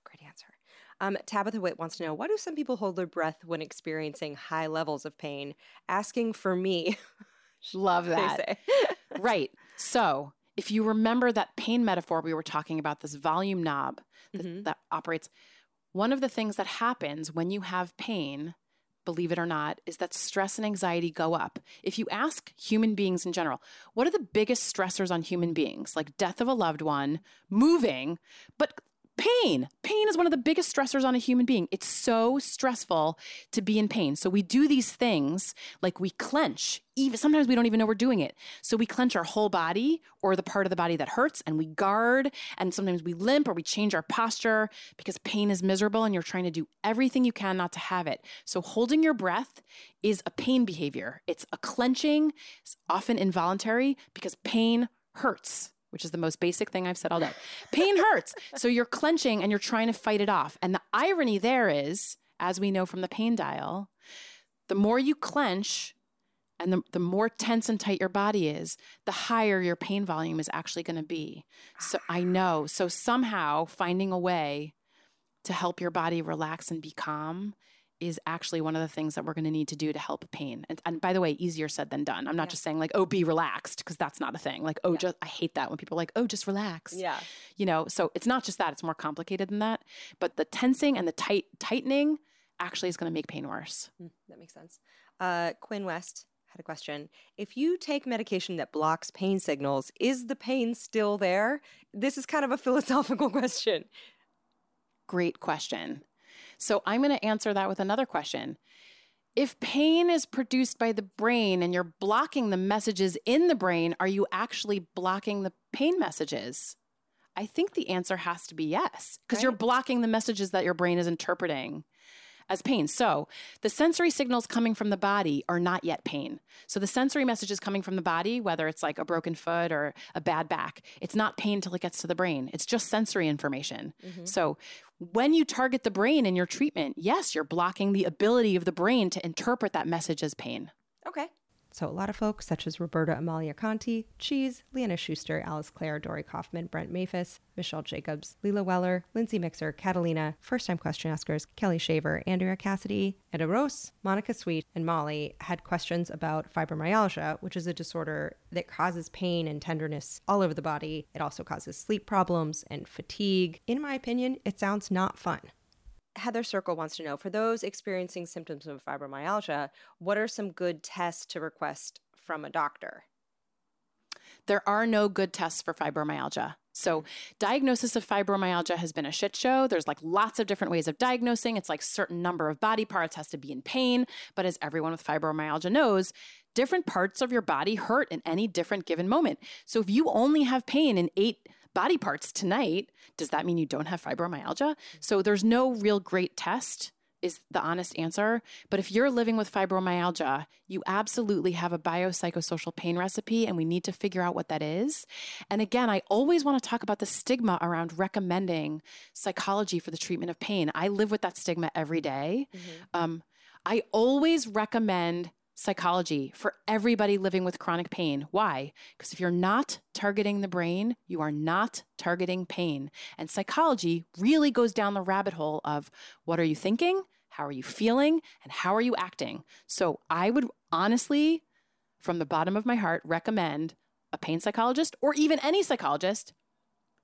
great answer. Um, Tabitha Witt wants to know why do some people hold their breath when experiencing high levels of pain? Asking for me, Love that. right. So if you remember that pain metaphor we were talking about, this volume knob that, Mhm. that operates, one of the things that happens when you have pain, believe it or not, is that stress and anxiety go up. If you ask human beings in general, what are the biggest stressors on human beings? Like death of a loved one, moving, but pain. Pain is one of the biggest stressors on a human being. It's so stressful to be in pain. So we do these things like we clench. Even sometimes we don't even know we're doing it. So we clench our whole body or the part of the body that hurts and we guard and sometimes we limp or we change our posture because pain is miserable and you're trying to do everything you can not to have it. So holding your breath is a pain behavior. It's a clenching, it's often involuntary because pain hurts which is the most basic thing I've said all day. Pain hurts. So you're clenching and you're trying to fight it off. And the irony there is, as we know from the pain dial, the more you clench and the, the more tense and tight your body is, the higher your pain volume is actually going to be. So I know. So somehow finding a way to help your body relax and be calm is actually one of the things that we're going to need to do to help pain. And, and by the way, easier said than done. I'm not Yeah. just saying like, oh, be relaxed, because that's not a thing. Like, oh, Yeah. just, I hate that when people are like, oh, just relax. Yeah. You know, so it's not just that, it's more complicated than that. But the tensing and the tight tightening actually is going to make pain worse. Mm, that makes sense. Uh, Quinn West had a question. If you take medication that blocks pain signals, is the pain still there? This is kind of a philosophical question. Great question. So I'm going to answer that with another question. If pain is produced by the brain and you're blocking the messages in the brain, are you actually blocking the pain messages? I think the answer has to be yes, because you're blocking the messages that your brain is interpreting as pain. So the sensory signals coming from the body are not yet pain. So the sensory messages coming from the body, whether it's like a broken foot or a bad back, it's not pain till it gets to the brain. It's just sensory information. Mm-hmm. So when you target the brain in your treatment, yes, you're blocking the ability of the brain to interpret that message as pain. Okay. So a lot of folks, such as Roberta Amalia Conti, Cheese, Leanna Schuster, Alice Clare, Dory Kaufman, Brent Maphis, Michelle Jacobs, Leela Weller, Lindsay Mixer, Catalina, first time question askers Kelly Shaver, Andrea Cassidy, Eda Rose, Monica Sweet, and Molly had questions about fibromyalgia, which is a disorder that causes pain and tenderness all over the body. It also causes sleep problems and fatigue. In my opinion, it sounds not fun. Heather Circle wants to know for those experiencing symptoms of fibromyalgia, what are some good tests to request from a doctor? There are no good tests for fibromyalgia. So, mm-hmm. diagnosis of fibromyalgia has been a shit show. There's like lots of different ways of diagnosing. It's like certain number of body parts has to be in pain, but as everyone with fibromyalgia knows, different parts of your body hurt in any different given moment. So, if you only have pain in 8 body parts tonight, does that mean you don't have fibromyalgia? So there's no real great test is the honest answer. But if you're living with fibromyalgia, you absolutely have a biopsychosocial pain recipe, and we need to figure out what that is. And again, I always want to talk about the stigma around recommending psychology for the treatment of pain. I live with that stigma every day. Mm-hmm. Um, I always recommend psychology for everybody living with chronic pain. Why? Because if you're not targeting the brain, you are not targeting pain. And psychology really goes down the rabbit hole of what are you thinking? How are you feeling? And how are you acting? So I would honestly, from the bottom of my heart, recommend a pain psychologist or even any psychologist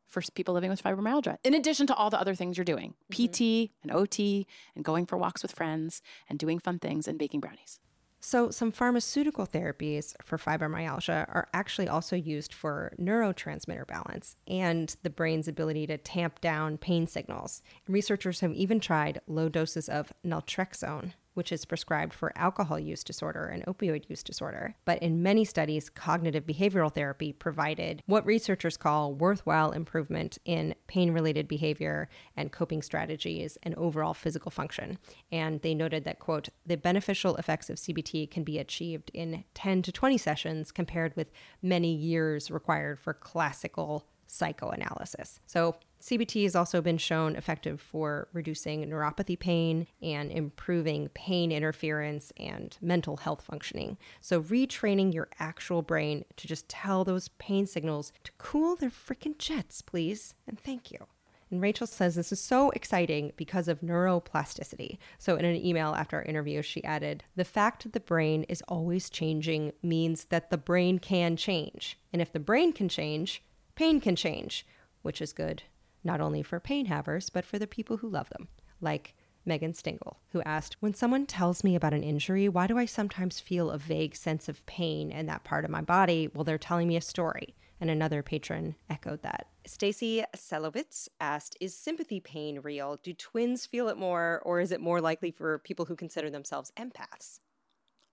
for people living with fibromyalgia, in addition to all the other things you're doing mm-hmm. PT and OT and going for walks with friends and doing fun things and baking brownies. So, some pharmaceutical therapies for fibromyalgia are actually also used for neurotransmitter balance and the brain's ability to tamp down pain signals. researchers have even tried low doses of naltrexone, which is prescribed for alcohol use disorder and opioid use disorder. But in many studies, cognitive behavioral therapy provided what researchers call worthwhile improvement in pain related behavior and coping strategies and overall physical function. And they noted that, quote, the beneficial effects of CBT can be achieved in 10 to 20 sessions compared with many years required for classical psychoanalysis. So, CBT has also been shown effective for reducing neuropathy pain and improving pain interference and mental health functioning. So, retraining your actual brain to just tell those pain signals to cool their freaking jets, please. And thank you. And Rachel says this is so exciting because of neuroplasticity. So, in an email after our interview, she added The fact that the brain is always changing means that the brain can change. And if the brain can change, pain can change, which is good not only for pain havers, but for the people who love them, like Megan Stingle, who asked, When someone tells me about an injury, why do I sometimes feel a vague sense of pain in that part of my body while they're telling me a story? And another patron echoed that. Stacy Selovitz asked, Is sympathy pain real? Do twins feel it more, or is it more likely for people who consider themselves empaths?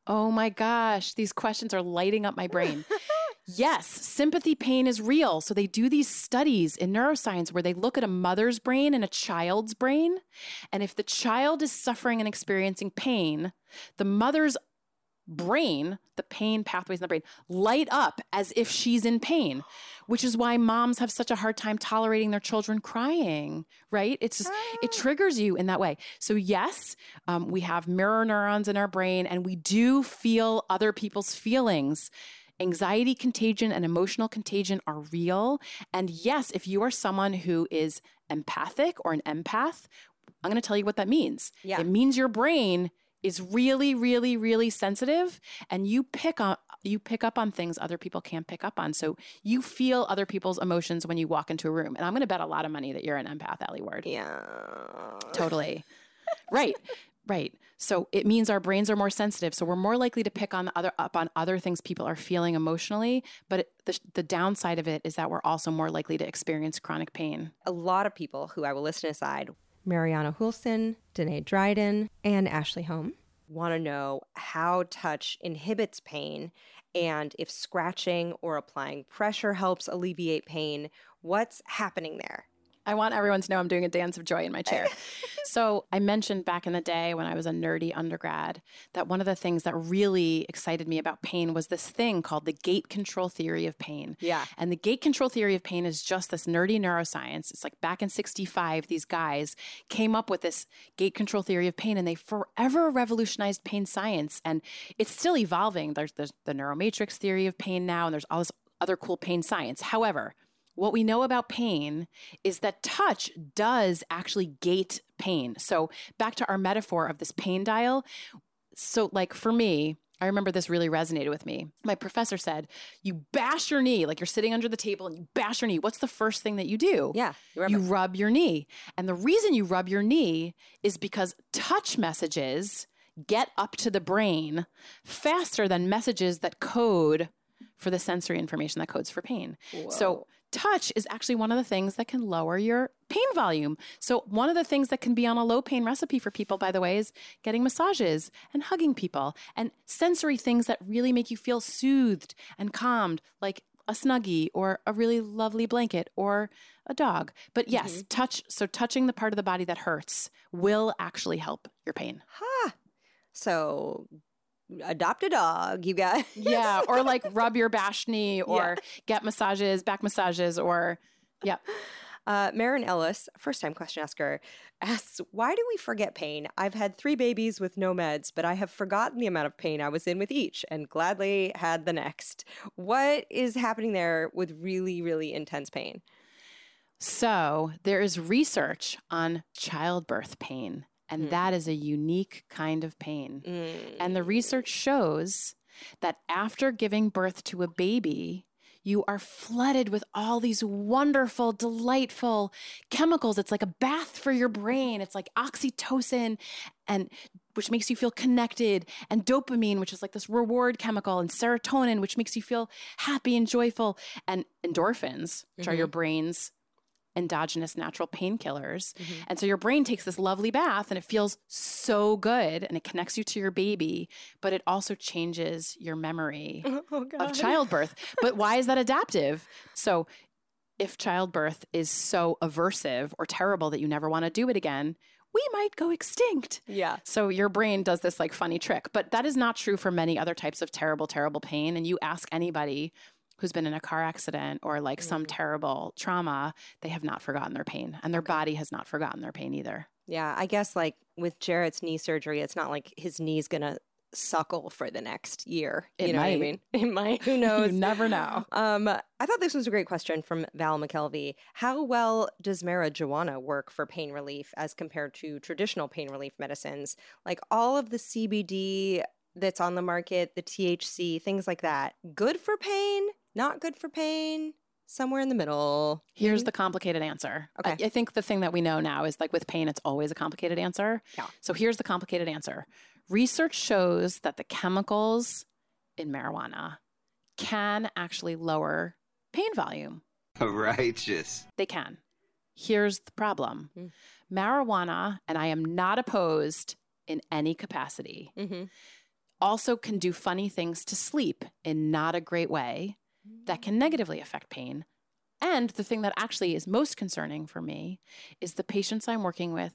Oh my gosh, these questions are lighting up my brain. Yes, sympathy pain is real. So they do these studies in neuroscience where they look at a mother's brain and a child's brain. And if the child is suffering and experiencing pain, the mother's brain, the pain pathways in the brain, light up as if she's in pain, which is why moms have such a hard time tolerating their children crying, right? It's just, it ah. triggers you in that way. So, yes, um, we have mirror neurons in our brain and we do feel other people's feelings anxiety contagion and emotional contagion are real. And yes, if you are someone who is empathic or an empath, I'm going to tell you what that means. Yeah. It means your brain is really really really sensitive and you pick on you pick up on things other people can't pick up on so you feel other people's emotions when you walk into a room and i'm going to bet a lot of money that you're an empath Alie Ward yeah totally right Right. So it means our brains are more sensitive. So we're more likely to pick on the other up on other things people are feeling emotionally. But it, the, the downside of it is that we're also more likely to experience chronic pain. A lot of people who I will listen aside, Mariana Hulson, Danae Dryden, and Ashley Home, want to know how touch inhibits pain and if scratching or applying pressure helps alleviate pain. What's happening there? I want everyone to know I'm doing a dance of joy in my chair. so, I mentioned back in the day when I was a nerdy undergrad that one of the things that really excited me about pain was this thing called the gate control theory of pain. Yeah. And the gate control theory of pain is just this nerdy neuroscience. It's like back in 65, these guys came up with this gate control theory of pain and they forever revolutionized pain science. And it's still evolving. There's, there's the neuromatrix theory of pain now, and there's all this other cool pain science. However, what we know about pain is that touch does actually gate pain. So, back to our metaphor of this pain dial. So, like for me, I remember this really resonated with me. My professor said, You bash your knee, like you're sitting under the table and you bash your knee. What's the first thing that you do? Yeah. You rub You rub your knee. And the reason you rub your knee is because touch messages get up to the brain faster than messages that code for the sensory information that codes for pain. So, touch is actually one of the things that can lower your pain volume. So, one of the things that can be on a low pain recipe for people, by the way, is getting massages and hugging people and sensory things that really make you feel soothed and calmed, like a snuggie or a really lovely blanket or a dog. But yes, mm-hmm. touch. So, touching the part of the body that hurts will actually help your pain. Ha. So adopt a dog, you guys. Yeah, or like rub your bash knee or get massages, back massages, or yeah. Uh, Marin Ellis, first time question asker, asks, Why do we forget pain? I've had three babies with no meds, but I have forgotten the amount of pain I was in with each and gladly had the next. What is happening there with really, really intense pain? So there is research on childbirth pain, and Hmm. that is a unique kind of pain. Mm. And the research shows that after giving birth to a baby, you are flooded with all these wonderful, delightful chemicals. It's like a bath for your brain. It's like oxytocin and which makes you feel connected, and dopamine, which is like this reward chemical, and serotonin, which makes you feel happy and joyful, and endorphins, which are your brain's endogenous natural painkillers. Mm-hmm. And so your brain takes this lovely bath and it feels so good and it connects you to your baby, but it also changes your memory oh, of childbirth. But why is that adaptive? So if childbirth is so aversive or terrible that you never want to do it again, we might go extinct. Yeah. So your brain does this like funny trick, but that is not true for many other types of terrible, terrible pain. And you ask anybody who's been in a car accident or like some terrible trauma, they have not forgotten their pain and their body has not forgotten their pain either. Yeah. I guess like with Jarrett's knee surgery, it's not like his knee's going to suckle for the next year. It you know what I might. mean? It might. Who knows? you never know. Um, I thought this was a great question from Val McKelvey. How well does marijuana work for pain relief as compared to traditional pain relief medicines? Like all of the CBD that's on the market, the THC, things like that. Good for pain, not good for pain, somewhere in the middle. Here's the complicated answer. Okay. I, I think the thing that we know now is like with pain, it's always a complicated answer. Yeah. So here's the complicated answer research shows that the chemicals in marijuana can actually lower pain volume. Righteous. They can. Here's the problem Mm. marijuana, and I am not opposed in any capacity, Mm-hmm. also can do funny things to sleep in not a great way that can negatively affect pain. And the thing that actually is most concerning for me is the patients I'm working with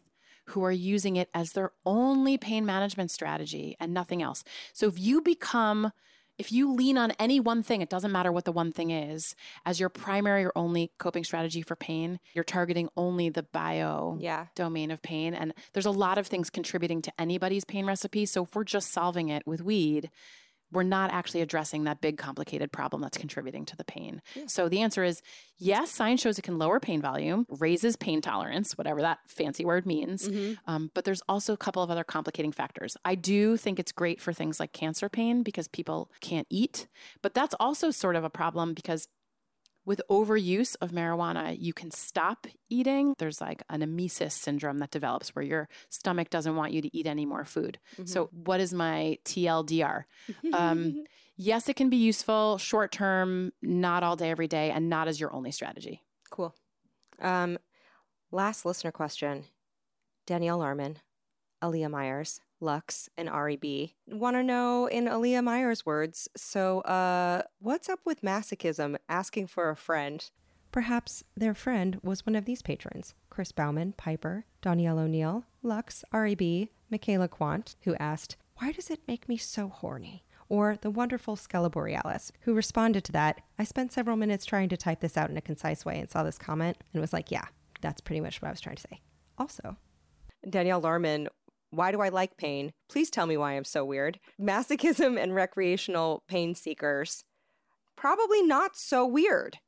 who are using it as their only pain management strategy and nothing else. So if you become if you lean on any one thing, it doesn't matter what the one thing is, as your primary or only coping strategy for pain, you're targeting only the bio Yeah. domain of pain. And there's a lot of things contributing to anybody's pain recipe. So if we're just solving it with weed, we're not actually addressing that big complicated problem that's contributing to the pain. So the answer is yes, science shows it can lower pain volume, raises pain tolerance, whatever that fancy word means. Mm-hmm. Um, but there's also a couple of other complicating factors. I do think it's great for things like cancer pain because people can't eat, but that's also sort of a problem because with overuse of marijuana, you can stop eating. There's like an emesis syndrome that develops where your stomach doesn't want you to eat any more food. So, what is my TLDR? Um, yes, it can be useful short term, not all day, every day, and not as your only strategy. Cool. Um, last listener question Danielle Larman, Aaliyah Myers, Lux, and REB want to know in Aaliyah Meyer's words. So, uh, what's up with masochism asking for a friend? perhaps their friend was one of these patrons Chris Bauman, Piper, Danielle O'Neill, Lux, REB, Michaela Quant, who asked, Why does it make me so horny? Or the wonderful Scala Borealis, who responded to that, I spent several minutes trying to type this out in a concise way and saw this comment and was like, Yeah, that's pretty much what I was trying to say. Also, Danielle Larman, why do I like pain? Please tell me why I'm so weird. Masochism and recreational pain seekers, probably not so weird.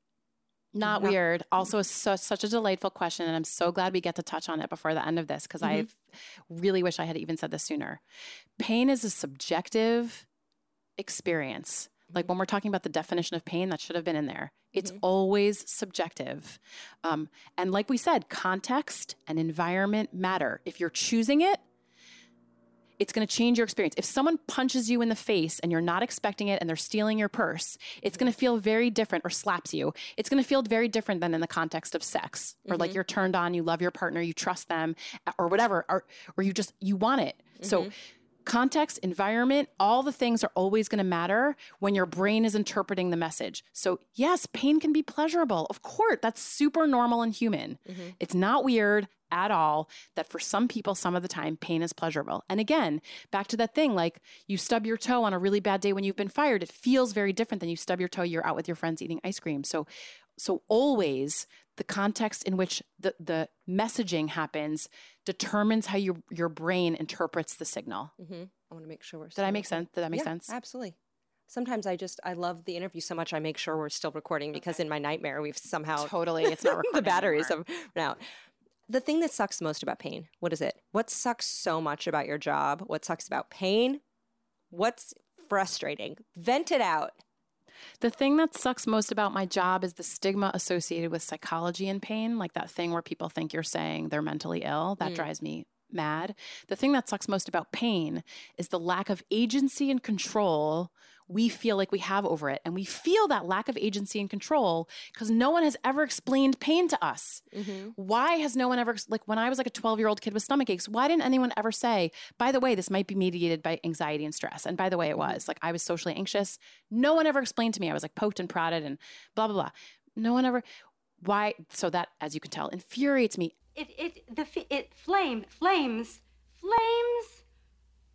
Not No. weird. Also, su- such a delightful question. And I'm so glad we get to touch on it before the end of this because I really wish I had even said this sooner. Pain is a subjective experience. Like when we're talking about the definition of pain, that should have been in there. It's always subjective. Um, and like we said, context and environment matter. If you're choosing it, it's going to change your experience. If someone punches you in the face and you're not expecting it and they're stealing your purse, it's going to feel very different or slaps you. It's going to feel very different than in the context of sex or like mm-hmm. you're turned on, you love your partner, you trust them or whatever, or, or you just, you want it. So mm-hmm. Context, environment, all the things are always going to matter when your brain is interpreting the message. So, yes, pain can be pleasurable. Of course, that's super normal and human. Mm-hmm. It's not weird at all that for some people, some of the time, pain is pleasurable. And again, back to that thing like you stub your toe on a really bad day when you've been fired, it feels very different than you stub your toe, you're out with your friends eating ice cream. So, so always the context in which the, the messaging happens determines how your, your brain interprets the signal. Mm-hmm. I want to make sure we're. Did I make sense? Did that make yeah, sense? Absolutely. Sometimes I just I love the interview so much I make sure we're still recording because in my nightmare we've somehow Totally. It's not the batteries have run out. The thing that sucks most about pain, what is it? What sucks so much about your job? What sucks about pain? What's frustrating? Vent it out. The thing that sucks most about my job is the stigma associated with psychology and pain, like that thing where people think you're saying they're mentally ill. That mm. drives me mad. The thing that sucks most about pain is the lack of agency and control we feel like we have over it. And we feel that lack of agency and control because no one has ever explained pain to us. Mm-hmm. Why has no one ever, like when I was like a 12 year old kid with stomach aches, why didn't anyone ever say, by the way, this might be mediated by anxiety and stress? And by the way, it mm-hmm. was like I was socially anxious. No one ever explained to me. I was like poked and prodded and blah, blah, blah. No one ever, why? So that, as you can tell, infuriates me. It it the it flame flames flames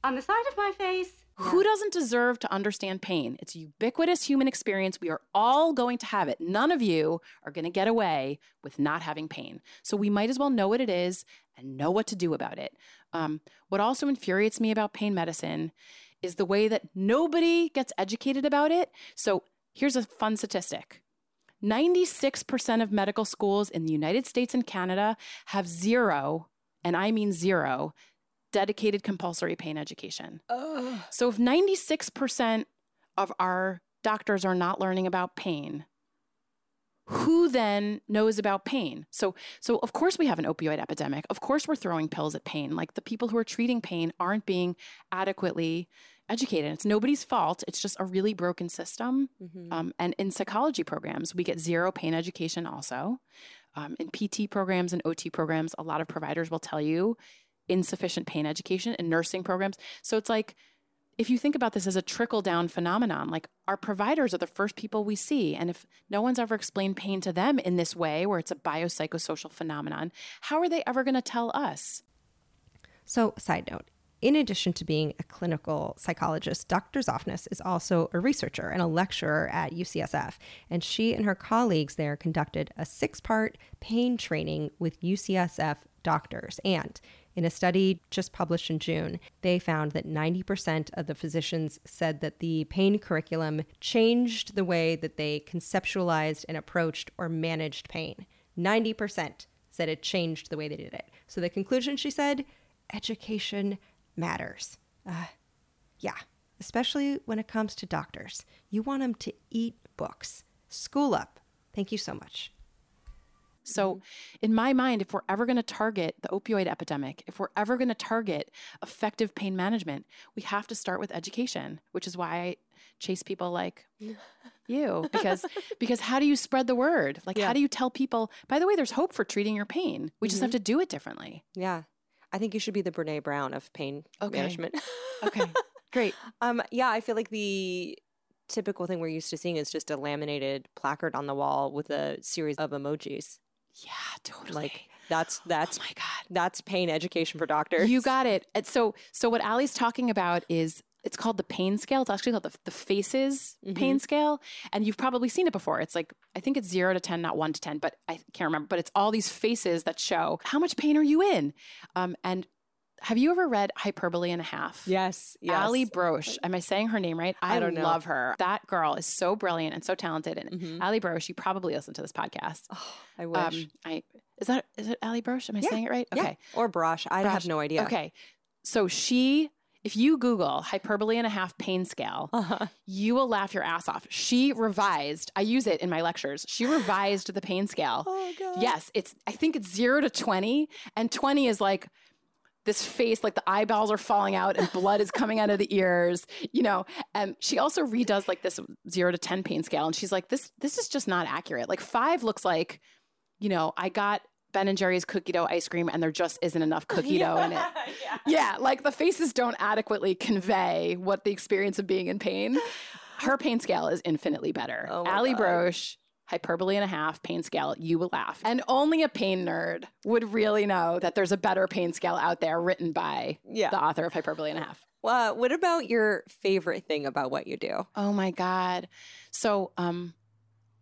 on the side of my face. Who doesn't deserve to understand pain? It's a ubiquitous human experience. We are all going to have it. None of you are going to get away with not having pain. So we might as well know what it is and know what to do about it. Um, what also infuriates me about pain medicine is the way that nobody gets educated about it. So here's a fun statistic 96% of medical schools in the United States and Canada have zero, and I mean zero, dedicated compulsory pain education. So if 96% of our doctors are not learning about pain, who then knows about pain? So so of course we have an opioid epidemic. Of course we're throwing pills at pain. Like the people who are treating pain aren't being adequately educated. It's nobody's fault. It's just a really broken system. Um, and in psychology programs, we get zero pain education also. Um, in PT programs and OT programs, a lot of providers will tell you insufficient pain education in nursing programs. So it's like, if you think about this as a trickle down phenomenon, like our providers are the first people we see. And if no one's ever explained pain to them in this way, where it's a biopsychosocial phenomenon, how are they ever going to tell us? So, side note in addition to being a clinical psychologist, Dr. Zoffness is also a researcher and a lecturer at UCSF. And she and her colleagues there conducted a six part pain training with UCSF doctors. And in a study just published in June, they found that 90% of the physicians said that the pain curriculum changed the way that they conceptualized and approached or managed pain. 90% said it changed the way they did it. So the conclusion, she said, education matters. Uh, yeah, especially when it comes to doctors. You want them to eat books. School up. Thank you so much. So, in my mind, if we're ever going to target the opioid epidemic, if we're ever going to target effective pain management, we have to start with education, which is why I chase people like you because because how do you spread the word? Like how do you tell people, by the way, there's hope for treating your pain. We just have to do it differently. Yeah. I think you should be the Brene Brown of pain Okay. management. Okay. Great. um, yeah, I feel like the typical thing we're used to seeing is just a laminated placard on the wall with a series of emojis. Yeah, totally. Like that's that's oh my god. that's pain education for doctors. You got it. And so so what Alie's talking about is it's called the pain scale. It's actually called the, the faces pain scale. And you've probably seen it before. It's like, I think it's zero to 10, not one to 10, but I can't remember. But it's all these faces that show how much pain are you in? Um, and have you ever read Hyperbole and a Half? Yes, yes. Allie Brosh. Am I saying her name right? I, don't know. love her. That girl is so brilliant and so talented. And Mhm. Allie Brosh, you probably listen to this podcast. Oh, I wish. Um, I is that is it Allie Brosh? Am I Yeah, saying it right? Yeah. Okay. Or brush. I have no idea. Okay. So she, if you Google hyperbole and a half pain scale, Uh-huh. you will laugh your ass off. She revised, I use it in my lectures. She revised the pain scale. Oh god. Yes, it's I think it's 0 to 20 and 20 is like this face like the eyeballs are falling out and blood is coming out of the ears, you know. And she also redoes like this 0 to 10 pain scale and she's like this this is just not accurate. Like 5 looks like you know, I got Ben and Jerry's cookie dough ice cream and there just isn't enough cookie dough in it. Yeah, like the faces don't adequately convey what the experience of being in pain. Her pain scale is infinitely better. Oh Allie God. Brosh, hyperbole and a half, pain scale, you will laugh. And only a pain nerd would really know that there's a better pain scale out there written by Yeah. the author of Hyperbole and a Half. Well, what about your favorite thing about what you do? Oh my God. So, um,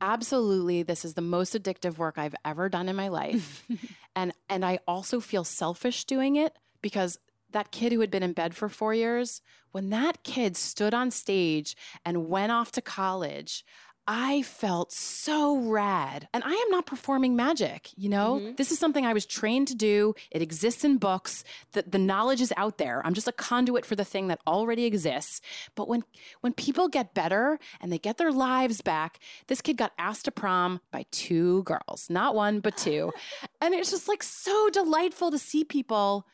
absolutely, this is the most addictive work I've ever done in my life. and and I also feel selfish doing it because that kid who had been in bed for four years, when that kid stood on stage and went off to college, I felt so rad. And I am not performing magic, you know? Mm-hmm. This is something I was trained to do. It exists in books. The, the knowledge is out there. I'm just a conduit for the thing that already exists. But when when people get better and they get their lives back, this kid got asked to prom by two girls, not one, but two. and it's just like so delightful to see people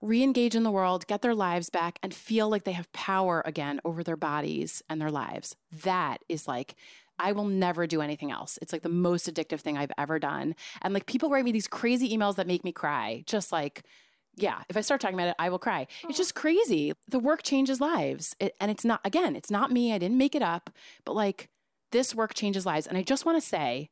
re-engage in the world, get their lives back, and feel like they have power again over their bodies and their lives. That is like, I will never do anything else. It's like the most addictive thing I've ever done. And like people write me these crazy emails that make me cry. Just like, yeah, if I start talking about it, I will cry. It's just crazy. The work changes lives. It, and it's not, again, it's not me. I didn't make it up, but like this work changes lives. And I just want to say,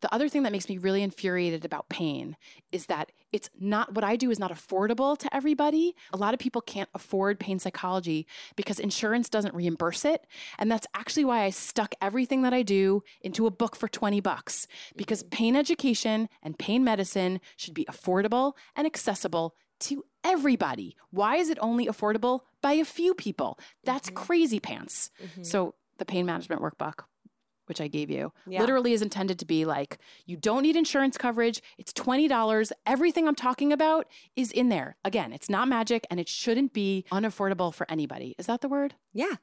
the other thing that makes me really infuriated about pain is that it's not what I do is not affordable to everybody. A lot of people can't afford pain psychology because insurance doesn't reimburse it. And that's actually why I stuck everything that I do into a book for 20 bucks because mm-hmm. pain education and pain medicine should be affordable and accessible to everybody. Why is it only affordable by a few people? That's mm-hmm. crazy pants. Mm-hmm. So the pain management workbook which I gave you, Yeah. literally is intended to be like, you don't need insurance coverage. It's $20. Everything I'm talking about is in there. Again, it's not magic and it shouldn't be unaffordable for anybody. Is that the word? Yeah,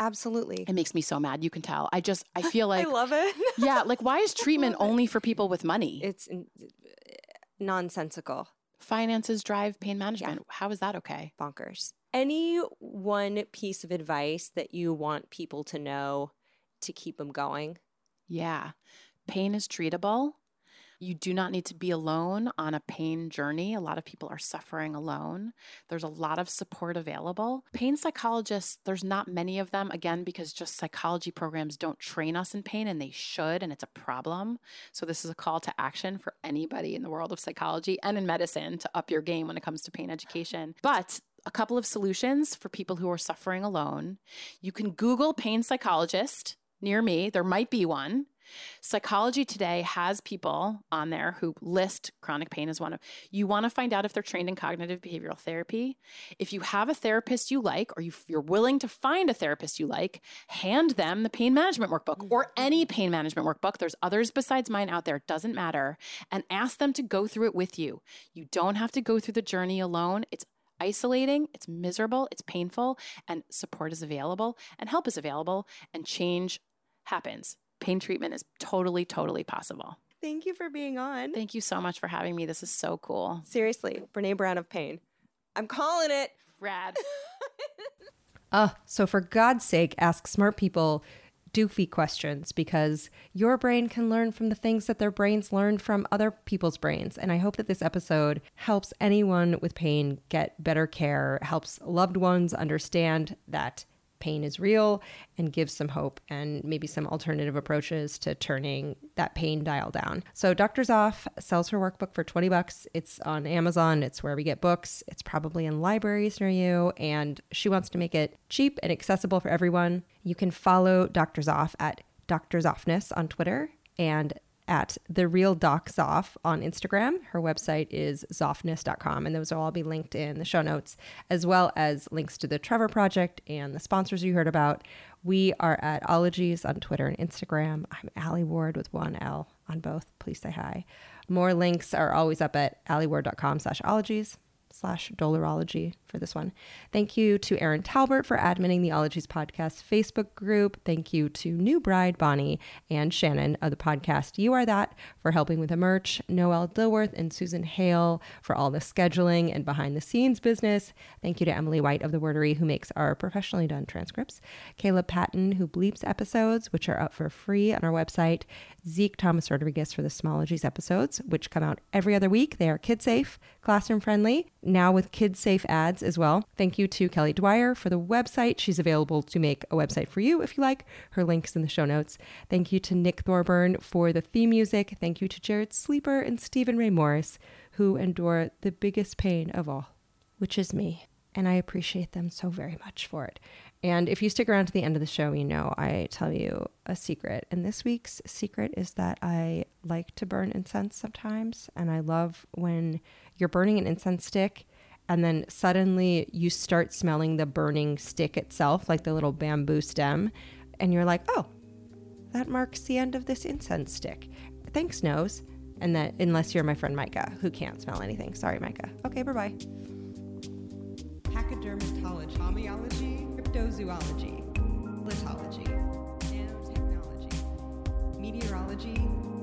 absolutely. It makes me so mad. You can tell. I just, I feel like, I love it. yeah, like why is treatment only for people with money? it's nonsensical, Finances drive pain management. How is that okay? bonkers. Any one piece of advice that you want people to know to keep them going? Yeah. Pain is treatable. You do not need to be alone on a pain journey. A lot of people are suffering alone. There's a lot of support available. Pain psychologists, there's not many of them, again, because just psychology programs don't train us in pain and they should, and it's a problem. So, this is a call to action for anybody in the world of psychology and in medicine to up your game when it comes to pain education. But a couple of solutions for people who are suffering alone. You can Google pain psychologist near me. There might be one. Psychology Today has people on there who list chronic pain as one of. You want to find out if they're trained in cognitive behavioral therapy. If you have a therapist you like, or you, you're willing to find a therapist you like, hand them the pain management workbook or mm-hmm. any pain management workbook. There's others besides mine out there. It doesn't matter. And ask them to go through it with you. You don't have to go through the journey alone. It's isolating, it's miserable, it's painful, and support is available, and help is available, and change happens. Pain treatment is totally, totally possible. Thank you for being on. Thank you so much for having me. This is so cool. Seriously, Brene Brown of Pain. I'm calling it. Rad. Uh, so for God's sake, ask smart people doofy questions because your brain can learn from the things that their brains learned from other people's brains. And I hope that this episode helps anyone with pain get better care, helps loved ones understand that pain is real and give some hope and maybe some alternative approaches to turning that pain dial down. So Dr. Zoffness sells her workbook for 20 bucks. It's on Amazon, it's where we get books. It's probably in libraries near you and she wants to make it cheap and accessible for everyone. You can follow Dr. Zoffness at Dr. Zoffness on Twitter and at the real doc zoff on instagram. Her website is zoffness.com and those will all be linked in the show notes as well as links to the trevor project and the sponsors you heard about. We are at ologies on twitter and instagram. I'm Alie Ward with one l on both. Please say hi. More links are always up at alieward.com slash ologies slash dolorology for this one. Thank you to Erin Talbert for adminning the Ologies Podcast Facebook group. Thank you to new bride Bonnie and Shannon of the podcast You Are That for helping with the merch, Noel Dilworth and Susan Hale for all the scheduling and behind the scenes business. Thank you to Emily White of the Wordary who makes our professionally done transcripts, Caleb Patton who bleeps episodes, which are up for free on our website, Zeke Thomas Rodriguez for the Smologies episodes, which come out every other week. They are kid safe, classroom friendly, now with kids safe ads as well. Thank you to Kelly Dwyer for the website. She's available to make a website for you if you like. Her link's in the show notes. Thank you to Nick Thorburn for the theme music. Thank you to Jarrett Sleeper and Steven Ray Morris, who endure the biggest pain of all, which is me. And I appreciate them so very much for it. And if you stick around to the end of the show, you know I tell you a secret. And this week's secret is that I like to burn incense sometimes. And I love when you're burning an incense stick and then suddenly you start smelling the burning stick itself, like the little bamboo stem. And you're like, oh, that marks the end of this incense stick. Thanks, nose. And that, unless you're my friend Micah, who can't smell anything. Sorry, Micah. Okay, bye bye. Pachydermatology, cryptozoology, lithology, nanotechnology, meteorology